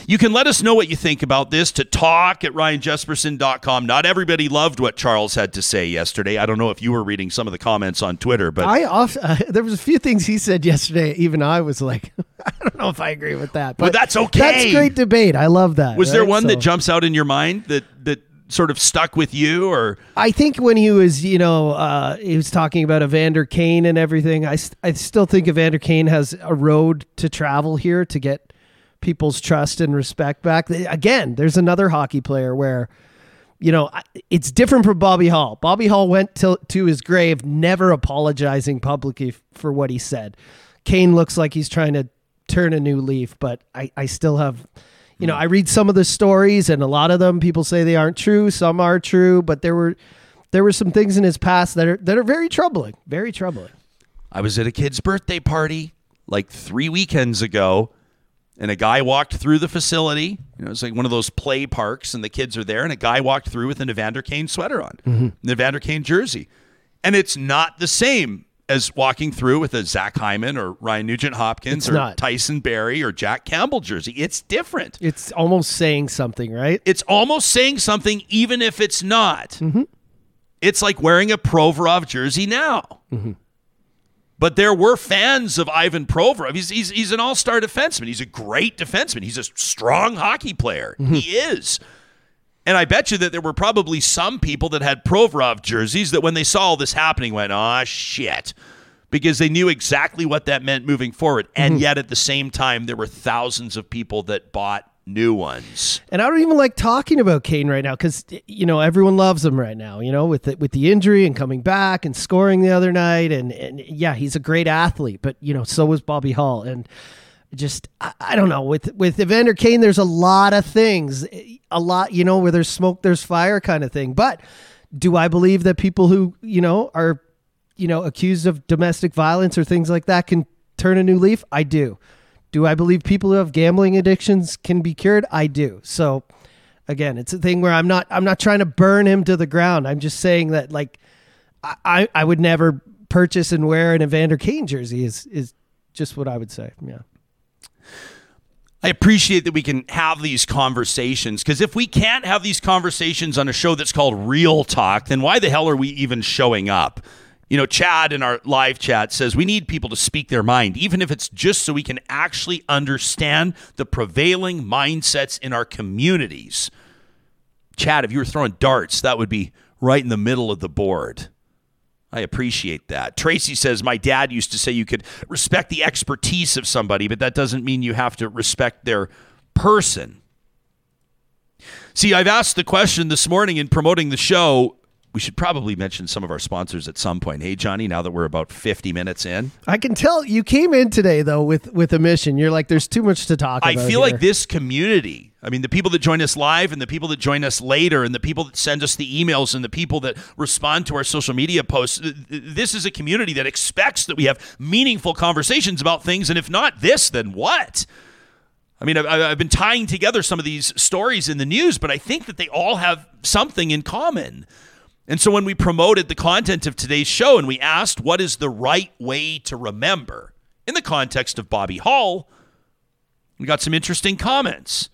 You can let us know what you think about this to talk at ryanjespersen.com. Not everybody loved what Charles had to say yesterday. I don't know if you were reading some of the comments on Twitter, but I off, uh, there was a few things he said yesterday. Even I was like, I don't know if I agree with that, but that's okay. That's great debate. I love that. Was right? there one so, that jumps out in your mind that that sort of stuck with you or I think when he was, you know, uh, he was talking about Evander Kane and everything. I, I still think Evander Kane has a road to travel here to get people's trust and respect back. Again, there's another hockey player where, you know, it's different from Bobby Hull. Bobby Hull went to, to his grave never apologizing publicly for what he said. Kane looks like he's trying to turn a new leaf, but I, I still have, you know, hmm. I read some of the stories and a lot of them people say they aren't true. Some are true, but there were there were some things in his past that are that are very troubling, very troubling. I was at a kid's birthday party like three weekends ago and a guy walked through the facility. You know, it's like one of those play parks, and the kids are there, and a guy walked through with an Evander Kane sweater on, mm-hmm. an Evander Kane jersey, and it's not the same as walking through with a Zach Hyman or Ryan Nugent Hopkins it's or not. Tyson Barrie or Jack Campbell jersey. It's different. It's almost saying something, right? It's almost saying something, even if it's not. Mm-hmm. It's like wearing a Provorov jersey now. Mm-hmm. But there were fans of Ivan Provorov. He's, he's, he's an all star defenseman. He's a great defenseman. He's a strong hockey player. Mm-hmm. He is. And I bet you that there were probably some people that had Provorov jerseys that when they saw all this happening went, oh, shit. Because they knew exactly what that meant moving forward. And mm-hmm. yet at the same time, there were thousands of people that bought new ones. And I don't even like talking about Kane right now because you know everyone loves him right now. You know with the, with the injury and coming back and scoring the other night, and and yeah, he's a great athlete. But you know so was Bobby Hull, and just I, I don't know with with Evander Kane. There's a lot of things, a lot you know where there's smoke, there's fire kind of thing. But do I believe that people who you know are you know accused of domestic violence or things like that can turn a new leaf? I do. Do I believe people who have gambling addictions can be cured? I do. So again, it's a thing where I'm not I'm not trying to burn him to the ground. I'm just saying that like I I would never purchase and wear an Evander Kane jersey is is just what I would say. Yeah. I appreciate that we can have these conversations because if we can't have these conversations on a show that's called Real Talk, then why the hell are we even showing up? You know, Chad in our live chat says we need people to speak their mind, even if it's just so we can actually understand the prevailing mindsets in our communities. Chad, if you were throwing darts, that would be right in the middle of the board. I appreciate that. Tracy says, My dad used to say you could respect the expertise of somebody, but that doesn't mean you have to respect their person. See, I've asked the question this morning in promoting the show. We should probably mention some of our sponsors at some point. Hey, Johnny, now that we're about 50 minutes in. I can tell you came in today though with with a mission. You're like, there's too much to talk I feel here. like this community, I mean, the people that join us live and the people that join us later and the people that send us the emails and the people that respond to our social media posts, th- th- this is a community that expects that we have meaningful conversations about things. And if not this, then what? I mean, I've been tying together some of these stories in the news, but I think that they all have something in common. And so when we promoted the content of today's show and we asked what is the right way to remember in the context of Bobby Hull, we got some interesting comments.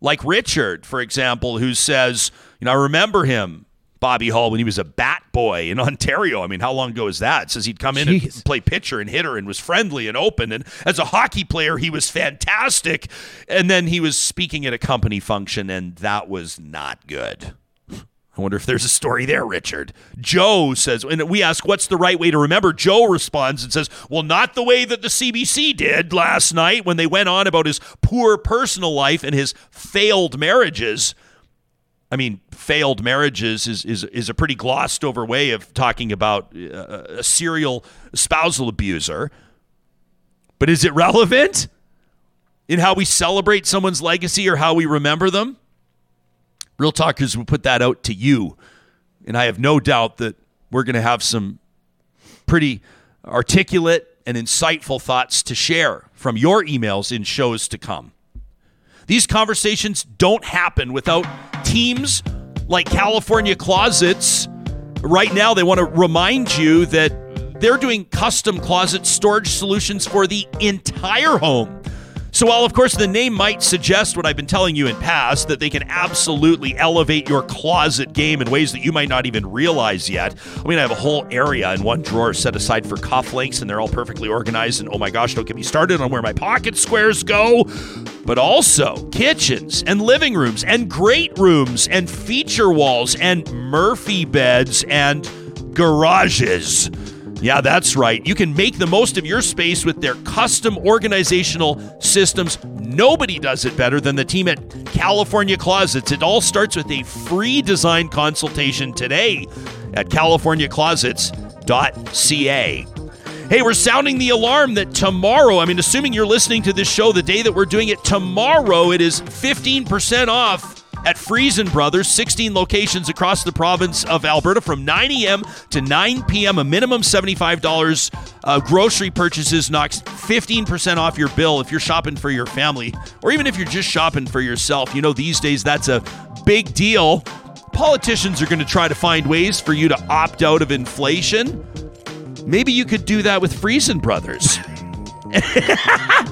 Like Richard, for example, who says, you know, I remember him, Bobby Hull, when he was a bat boy in Ontario. I mean, how long ago is that? Says he'd come in Jeez. and play pitcher and hitter and was friendly and open. And as a hockey player, he was fantastic. And then he was speaking at a company function, and that was not good. I wonder if there's a story there, Richard. Joe says, and we ask, what's the right way to remember? Joe responds and says, well, not the way that the CBC did last night when they went on about his poor personal life and his failed marriages. I mean, failed marriages is, is, is a pretty glossed over way of talking about uh, a serial spousal abuser. But is it relevant in how we celebrate someone's legacy or how we remember them? Real Talkers will put that out to you. And I have no doubt that we're going to have some pretty articulate and insightful thoughts to share from your emails in shows to come. These conversations don't happen without teams like California Closets. Right now, they want to remind you that they're doing custom closet storage solutions for the entire home. So, while of course the name might suggest what I've been telling you in past, that they can absolutely elevate your closet game in ways that you might not even realize yet. I mean, I have a whole area in one drawer set aside for cufflinks, and they're all perfectly organized. And oh my gosh, don't get me started on where my pocket squares go. But also kitchens and living rooms and great rooms and feature walls and Murphy beds and garages. Yeah, that's right. You can make the most of your space with their custom organizational systems. Nobody does it better than the team at California Closets. It all starts with a free design consultation today at californiaclosets.ca. Hey, we're sounding the alarm that tomorrow, I mean, assuming you're listening to this show the day that we're doing it, tomorrow it is 15% off at Freson Brothers, 16 locations across the province of Alberta from 9 a.m. to 9 p.m. A minimum $75 uh, grocery purchases knocks 15% off your bill if you're shopping for your family, or even if you're just shopping for yourself. You know, these days that's a big deal. Politicians are going to try to find ways for you to opt out of inflation. Maybe you could do that with Freson Brothers.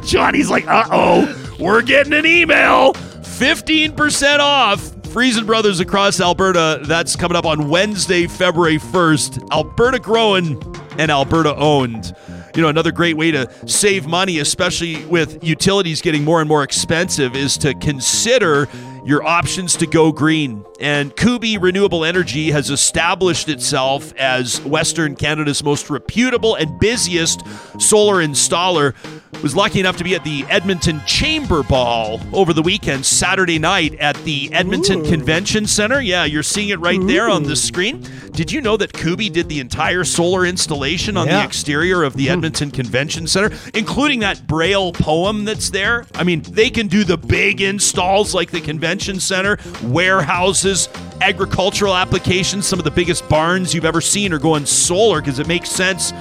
Johnny's like, uh oh, we're getting an email. 15% off. Freson Brothers across Alberta. That's coming up on Wednesday, February 1st. Alberta growing and Alberta owned. You know, another great way to save money, especially with utilities getting more and more expensive, is to consider your options to go green. And Kuby Renewable Energy has established itself as Western Canada's most reputable and busiest solar installer. Was lucky enough to be at the Edmonton Chamber Ball over the weekend, Saturday night at the Edmonton Convention Center. Yeah, you're seeing it right there on the screen. Did you know that Kuby did the entire solar installation on the exterior of the hmm. Edmonton Convention Center, including that Braille poem that's there? I mean, they can do the big installs like the Convention Center, warehouses, agricultural applications. Some of the biggest barns you've ever seen are going solar because it makes sense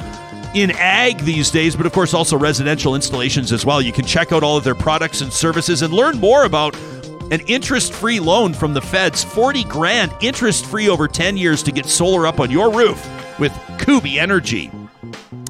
in ag these days, but of course also residential installations as well. You can check out all of their products and services and learn more about an interest-free loan from the feds, 40 grand interest-free over 10 years to get solar up on your roof with Kuby Energy.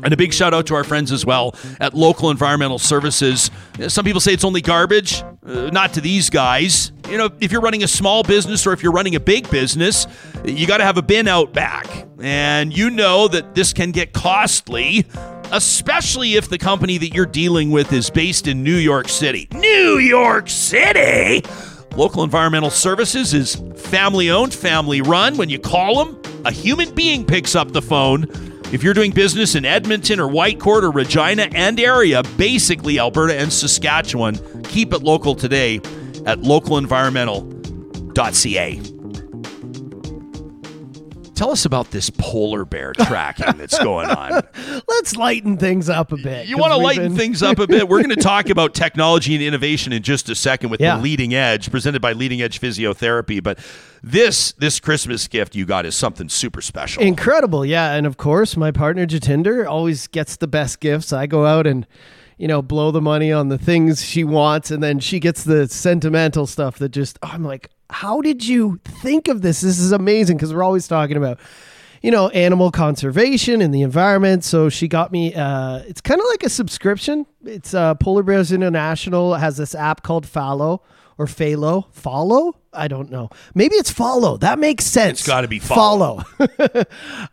And a big shout out to our friends as well at Local Environmental Services. Some people say it's only garbage. Uh, not to these guys. You know, if you're running a small business or if you're running a big business, you got to have a bin out back. And you know that this can get costly, especially if the company that you're dealing with is based in New York City. New York City! Local Environmental Services is family owned, family run. When you call them, a human being picks up the phone. If you're doing business in Edmonton or Whitecourt or Regina and area, basically Alberta and Saskatchewan, keep it local today at localenvironmental.ca. Tell us about this polar bear tracking that's going on. Let's lighten things up a bit. You want to lighten been- things up a bit? We're going to talk about technology and innovation in just a second with Yeah. the Leading Edge, presented by Leading Edge Physiotherapy. But this this Christmas gift you got is something super special. Incredible, yeah. And of course, my partner Jatinder always gets the best gifts. I go out and, you know, blow the money on the things she wants, and then she gets the sentimental stuff that just, I'm like, how did you think of this? This is amazing because we're always talking about, you know, animal conservation and the environment. So she got me, uh, it's kind of like a subscription. It's uh, Polar Bears International has this app called Fallow or Phalo. Follow? I don't know. Maybe it's Follow. That makes sense. It's gotta be Follow. Follow.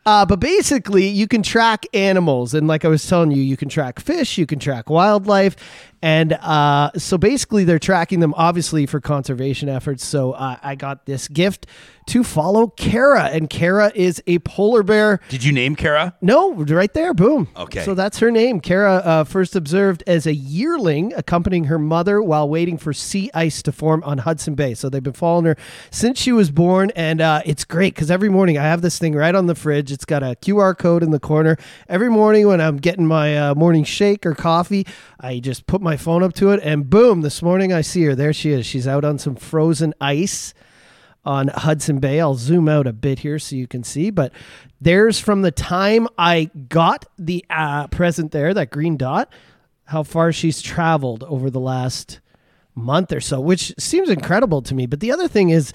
Uh, but basically, you can track animals, and like I was telling you, you can track fish, you can track wildlife, and uh, so basically, they're tracking them obviously for conservation efforts. So uh, I got this gift to follow Kara, and Kara is a polar bear. Did you name Kara? No, right there, boom. Okay. So that's her name. Kara, uh, first observed as a yearling accompanying her mother while waiting for sea ice to form on Hudson Bay. So they've been following her since she was born, and uh, it's great because every morning I have this thing right on the fridge. It's got a QR code in the corner. Every morning when I'm getting my uh, morning shake or coffee, I just put my phone up to it, and boom, this morning I see her. There she is. She's out on some frozen ice on Hudson Bay. I'll zoom out a bit here so you can see, but there's from the time I got the uh, present there, that green dot, how far she's traveled over the last month or so, which seems incredible to me. But the other thing is,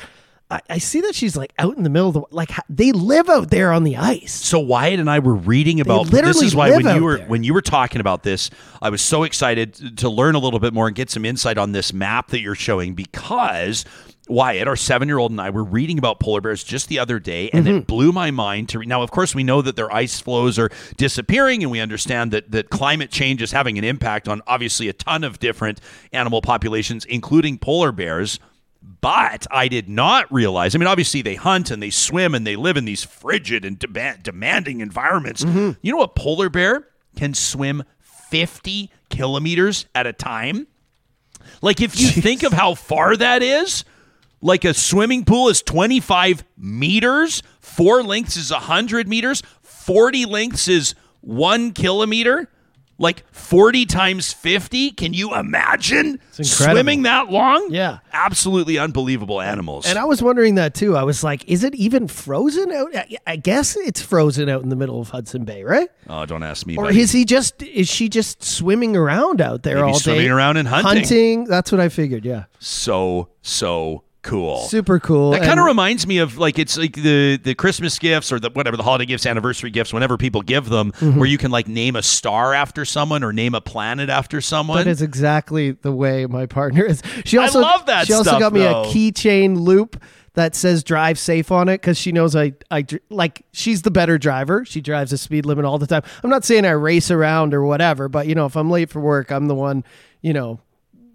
I, I see that she's like out in the middle of the like they live out there on the ice. So Wyatt and I were reading about this literally is why when you were there. when you were talking about this, I was so excited to learn a little bit more and get some insight on this map that you're showing because Wyatt, our seven-year-old, and I were reading about polar bears just the other day, and Mm-hmm. it blew my mind. To read. now, of course, we know that their ice flows are disappearing, and we understand that that climate change is having an impact on obviously a ton of different animal populations, including polar bears. But I did not realize. I mean, obviously they hunt and they swim and they live in these frigid and demand, demanding environments. Mm-hmm. You know, a polar bear can swim 50 kilometers at a time. Like, if you think of how far that is, like a swimming pool is 25 meters, four lengths is 100 meters, 40 lengths is one kilometer. Like 40 times 50. Can you imagine swimming that long? Yeah. Absolutely unbelievable animals. And I was wondering that too. I was like, is it even frozen out? I- guess it's frozen out in the middle of Hudson Bay, right? oh, don't ask me. Or buddy. is he just is she just swimming around out there Maybe all day? swimming around and hunting. Hunting. That's what I figured. Yeah, so, so cool. super cool. That kind of reminds me of like it's like the the Christmas gifts or the whatever the holiday gifts, anniversary gifts. Whenever people give them, Mm-hmm. where you can like name a star after someone or name a planet after someone. That is exactly the way my partner is. She also love that She also got me though. a keychain loop that says "Drive safe" on it because she knows I I like she's the better driver. She drives the speed limit all the time. I'm not saying I race around or whatever, but you know if I'm late for work, I'm the one you know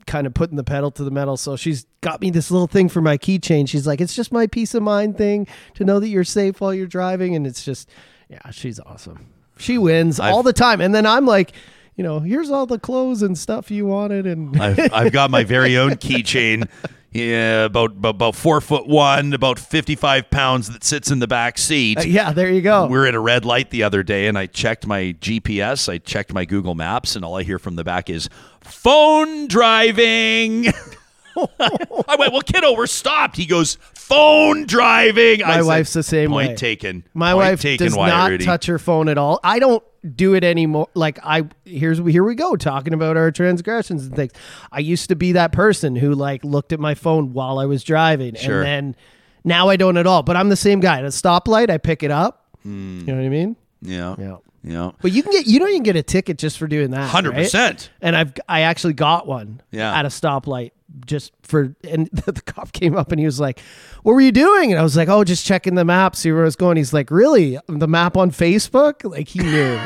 kind of putting the pedal to the metal. So she's got me this little thing for my keychain. She's like, it's just my peace of mind thing to know that you're safe while you're driving, and it's just yeah, she's awesome. She wins all the time, and then I'm like. You know, here's all the clothes and stuff you wanted, and I've, I've got my very own keychain. Yeah, about, about about four foot one, about fifty five pounds that sits in the back seat. Uh, yeah, there you go. We were at a red light the other day, and I checked my GPS. I checked my Google Maps, and all I hear from the back is phone driving. I went, well, kiddo, we're stopped. He goes, phone driving. I My said, wife's the same Point way. taken. My Point wife taken, does not Rudy. touch her phone at all. I don't do it anymore. Like I here's here we go talking about our transgressions and things. I used to be that person who like looked at my phone while I was driving, Sure. and then now I don't at all. But I'm the same guy. At a stoplight, I pick it up. Hmm. You know what I mean? Yeah. Yeah. Yeah. But you can get you don't even get a ticket just for doing that. Hundred right? percent. And I've I actually got one Yeah. at a stoplight just for and the cop came up and he was like, "What were you doing?" And I was like, "Oh, just checking the map, see where I was going." He's like, "Really? The map on Facebook?" Like he knew.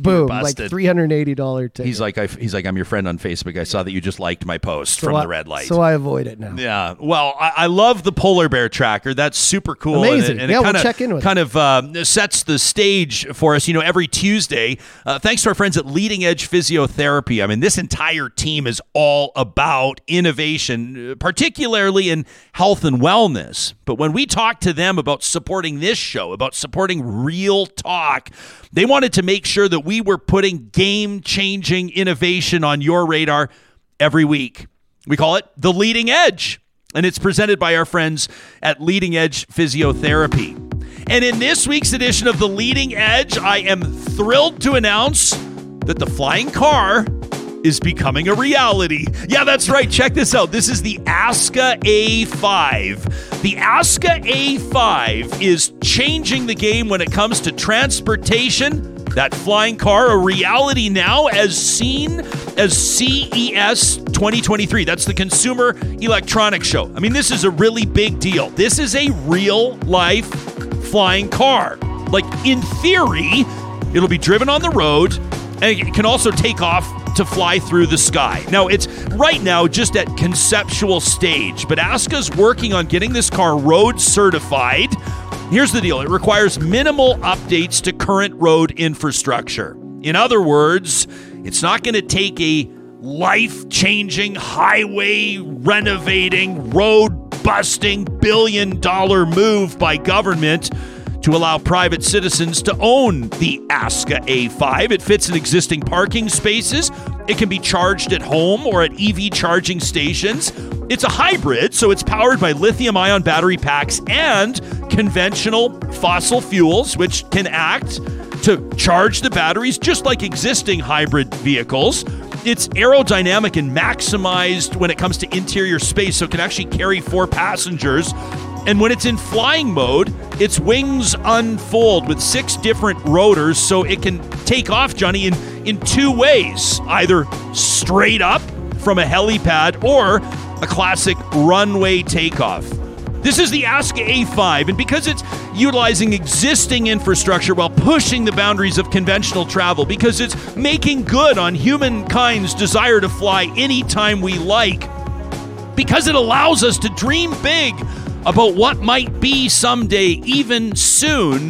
Boom, like three hundred eighty dollar ticket. He's like, I, he's like, I'm your friend on Facebook. I saw that you just liked my post So from I- the red light. So I avoid it now. Yeah. Well, I, I love the polar bear tracker. That's super cool. Amazing. And it, and Yeah, it we'll kinda, check in with kind of uh, sets the stage for us. You know, every Tuesday, uh, thanks to our friends at Leading Edge Physiotherapy. I mean, this entire team is all about innovation, uh, particularly in health and wellness. But when we talk to them about supporting this show, about supporting real talk, they wanted to make sure that we were putting game changing innovation on your radar every week. We call it the leading edge, and it's presented by our friends at Leading Edge Physiotherapy. And in this week's edition of the Leading Edge, I am thrilled to announce that the flying car is becoming a reality. Yeah, that's right. Check this out. This is the Aska A5. The Aska A5 is changing the game when it comes to transportation. That flying car, a reality now as seen as CES 2023. That's the Consumer Electronics Show. I mean, this is a really big deal. This is a real life flying car. Like, in theory, it'll be driven on the road and it can also take off to fly through the sky. Now, it's right now just at conceptual stage, but Aska's working on getting this car road certified. Here's the deal it requires minimal updates to current road infrastructure. In other words, it's not going to take a life changing, highway renovating, road busting, billion dollar move by government to allow private citizens to own the Aska A5. It fits in existing parking spaces. It can be charged at home or at EV charging stations. It's a hybrid, so it's powered by lithium ion battery packs and conventional fossil fuels, which can act to charge the batteries just like existing hybrid vehicles. It's aerodynamic and maximized when it comes to interior space, so it can actually carry four passengers. And when it's in flying mode, its wings unfold with six different rotors, so it can take off, Johnny, in, in two ways either straight up from a helipad or a classic runway takeoff. This is the Aska A5, and because it's utilizing existing infrastructure while pushing the boundaries of conventional travel, because it's making good on humankind's desire to fly anytime we like, because it allows us to dream big about what might be someday, even soon,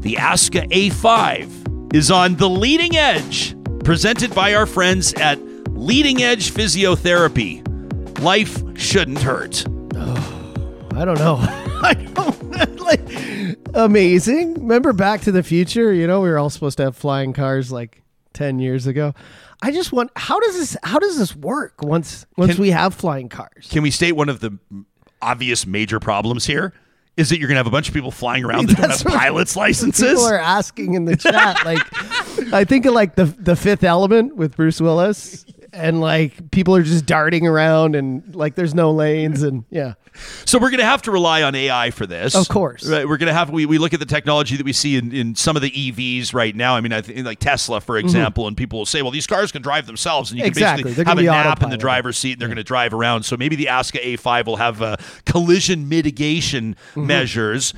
the Aska A5 is on the leading edge, presented by our friends at Leading Edge Physiotherapy. Life shouldn't hurt. I don't know. I don't like amazing. Remember Back to the Future? You know, we were all supposed to have flying cars like ten years ago. I just want how does this how does this work once once Can- we have flying cars? Can we state one of the obvious major problems here? Is that you're going to have a bunch of people flying around that don't have pilot's licenses? People are asking in the chat. Like, I think of like the the Fifth Element with Bruce Willis, and like people are just darting around, and like there's no lanes, and yeah. So we're going to have to rely on AI for this. Of course. Right, we're going to have we, we look at the technology that we see in, in some of the EVs right now. I mean, I think like Tesla, for example, and people will say, well, these cars can drive themselves, and you can Mm-hmm. Exactly. basically have a nap in the driver's seat, and they're going to drive around. So maybe the Aska A5 will have uh, collision mitigation Mm-hmm. measures.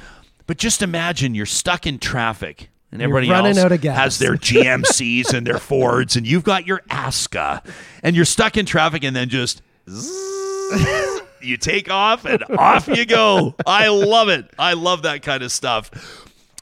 But just imagine you're stuck in traffic. And everybody else out of gas. has their GMCs and their Fords, and you've got your Aska, and you're stuck in traffic, and then just you take off and off you go. I love it. I love that kind of stuff.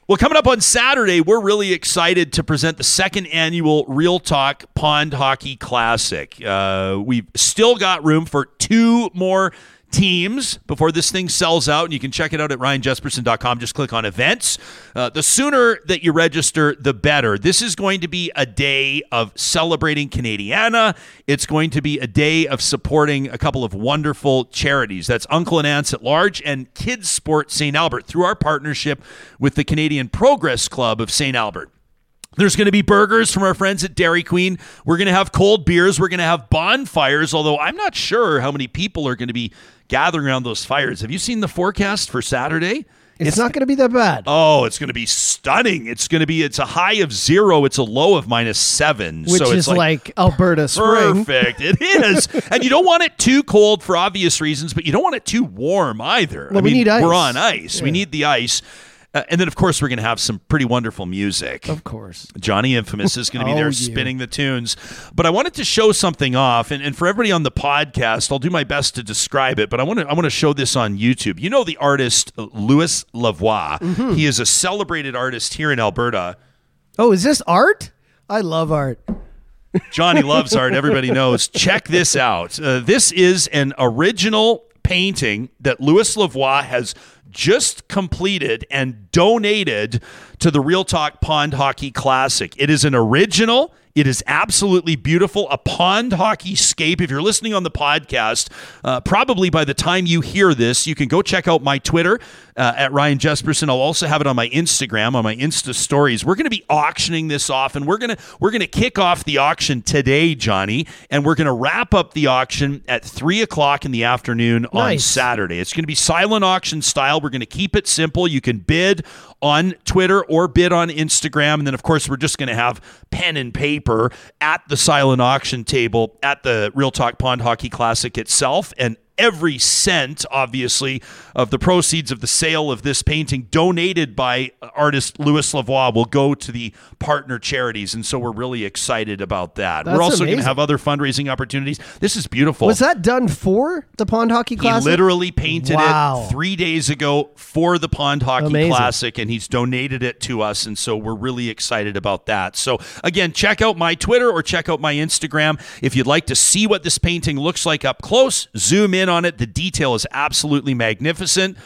Well, coming up on Saturday, we're really excited to present the second annual Real Talk Pond Hockey Classic. Uh, we've still got room for two more teams before this thing sells out and you can check it out at ryanjespersen.com just click on events. Uh, the sooner that you register the better. This is going to be a day of celebrating canadiana. It's going to be a day of supporting a couple of wonderful charities. That's uncle and aunts at large and kids sport st albert through our partnership with the canadian progress club of st albert. There's going to be burgers from our friends at Dairy Queen. We're going to have cold beers. We're going to have bonfires, although I'm not sure how many people are going to be gathering around those fires. Have you seen the forecast for Saturday? It's, not going to be that bad. Oh, it's going to be stunning. It's going to be, it's a high of zero. It's a low of minus seven. which so is it's like, Alberta spring. Perfect. It is. and you don't want it too cold for obvious reasons, but you don't want it too warm either. Well, I we mean, need ice. We're on ice. We need the ice. Uh, and then, of course, we're going to have some pretty wonderful music. Of course. Johnny Infamous is going to be Oh, there spinning the tunes. But I wanted to show something off, and, and for everybody on the podcast, I'll do my best to describe it. But I want to I want to show this on YouTube. You know the artist uh, Lewis Lavoie. Mm-hmm. He is a celebrated artist here in Alberta. Oh, is this art? I love art. Johnny loves art. Everybody knows. Check this out. Uh, this is an original painting that Lewis Lavoie has just completed and donated to the Real Talk Pond Hockey Classic. It is an original. It is absolutely beautiful. A pond hockey scape. If you're listening on the podcast, uh, probably by the time you hear this, you can go check out my Twitter uh, at Ryan Jespersen. I'll also have it on my Instagram, on my Insta stories. We're going to be auctioning this off, and we're gonna we're gonna kick off the auction today, Johnny, and we're gonna wrap up the auction at three o'clock in the afternoon on Saturday. It's going to be silent auction style. We're going to keep it simple. You can bid on Twitter or bid on Instagram. And then, of course, we're just going to have pen and paper at the silent auction table at the Real Talk Pond Hockey Classic itself. And every cent, obviously, of the proceeds of the sale of this painting donated by artist Lewis Lavoie will go to the partner charities. And so we're really excited about that. That's we're also going to have other fundraising opportunities. This is beautiful. Was that done for the Pond Hockey Classic? He literally painted Wow. it three days ago for the Pond Hockey Amazing. Classic, and he's donated it to us. And so we're really excited about that. So, again, check out my Twitter or check out my Instagram. If you'd like to see what this painting looks like up close, zoom in on it. The detail is absolutely magnificent.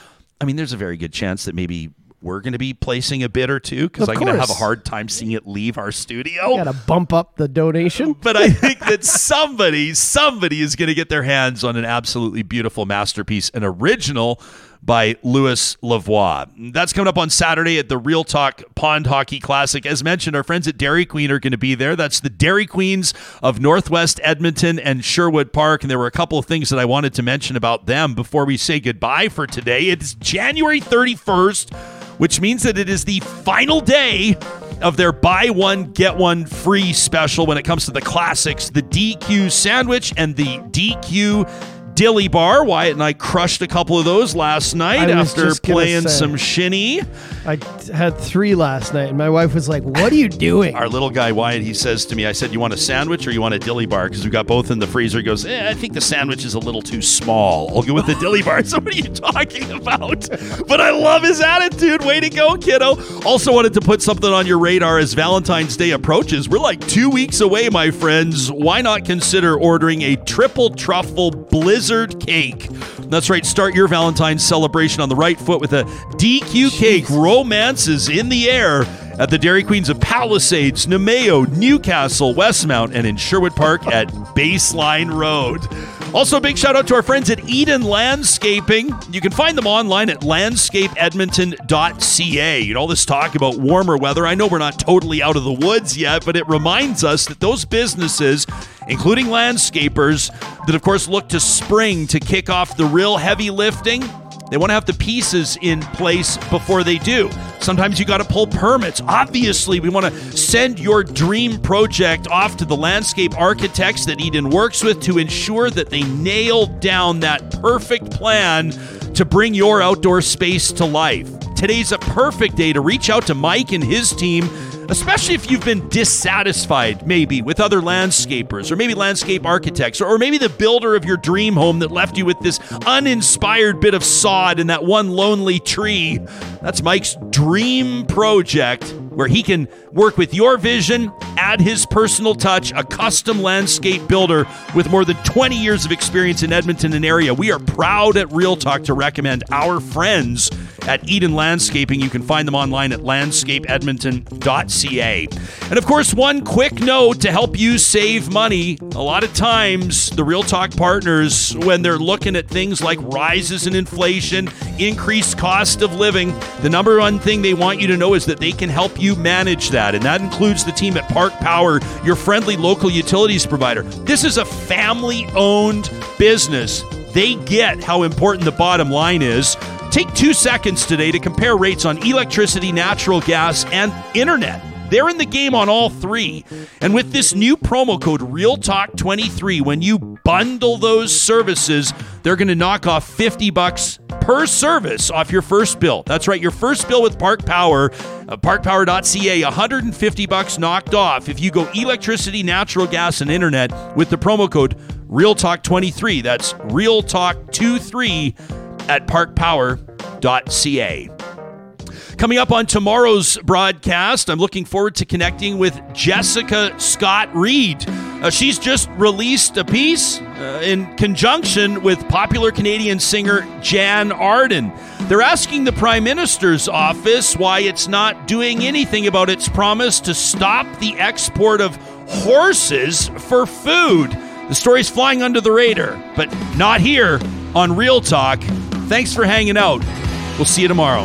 I mean, there's a very good chance that maybe. We're going to be placing a bid or two because I'm going to have a hard time seeing it leave our studio Got to bump up the donation. but I think that somebody, somebody is going to get their hands on an absolutely beautiful masterpiece, an original by Lewis Lavoie. That's coming up on Saturday at the Real Talk Pond Hockey Classic. As mentioned, our friends at Dairy Queen are going to be there. That's the Dairy Queens of Northwest Edmonton and Sherwood Park. And there were a couple of things that I wanted to mention about them before we say goodbye for today. It's January 31st which means that it is the final day of their buy one, get one free special when it comes to the classics the DQ sandwich and the DQ Dilly Bar. Wyatt and I crushed a couple of those last night I was after just gonna playing say. some shinny. I t- had three last night, and my wife was like, "What are you doing?" Our little guy Wyatt, he says to me, I said, You want a sandwich or you want a dilly bar? Because we got both in the freezer. He goes, eh, I think the sandwich is a little too small. I'll go with the dilly bar. So, what are you talking about? But I love his attitude. Way to go, kiddo. Also, wanted to put something on your radar as Valentine's Day approaches. We're like two weeks away, my friends. Why not consider ordering a triple truffle blizzard cake? That's right. Start your Valentine's celebration on the right foot with a DQ cake. Romance is in the air at the Dairy Queens of Palisades, Namao, Newcastle, Westmount, and in Sherwood Park at Baseline Road. Also, a big shout out to our friends at Eden Landscaping. You can find them online at landscapeedmonton.ca. You know, all this talk about warmer weather. I know we're not totally out of the woods yet, but it reminds us that those businesses, including landscapers, that of course look to spring to kick off the real heavy lifting, they want to have the pieces in place before they do. Sometimes you got to pull permits. Obviously, we want to send your dream project off to the landscape architects that Eden works with to ensure that they nail down that perfect plan to bring your outdoor space to life. Today's a perfect day to reach out to Mike and his team especially if you've been dissatisfied maybe with other landscapers or maybe landscape architects or, maybe the builder of your dream home that left you with this uninspired bit of sod and that one lonely tree. That's Mike's dream project where he can work with your vision, add his personal touch, a custom landscape builder with more than 20 years of experience in Edmonton and area. We are proud at Real Talk to recommend our friends at Eden Landscaping. You can find them online at landscapeedmonton.ca. And of course, one quick note to help you save money. A lot of times, the Real Talk partners, when they're looking at things like rises in inflation, increased cost of living, the number one thing they want you to know is that they can help you manage that. And that includes the team at Park Power, your friendly local utilities provider. This is a family owned business. They get how important the bottom line is. Take two seconds today to compare rates on electricity, natural gas, and internet. They're in the game on all three. And with this new promo code RealTalk23, when you bundle those services, they're going to knock off 50 bucks per service off your first bill. That's right, your first bill with Park Power, uh, parkpower.ca, 150 bucks knocked off if you go electricity, natural gas, and internet with the promo code RealTalk23. That's RealTalk23 at parkpower.ca. Coming up on tomorrow's broadcast, I'm looking forward to connecting with Jessica Scott Reid. Uh, she's just released a piece uh, in conjunction with popular Canadian singer Jann Arden. They're asking the Prime Minister's office why it's not doing anything about its promise to stop the export of horses for food. The story's flying under the radar, but not here on Real Talk. Thanks for hanging out. We'll see you tomorrow.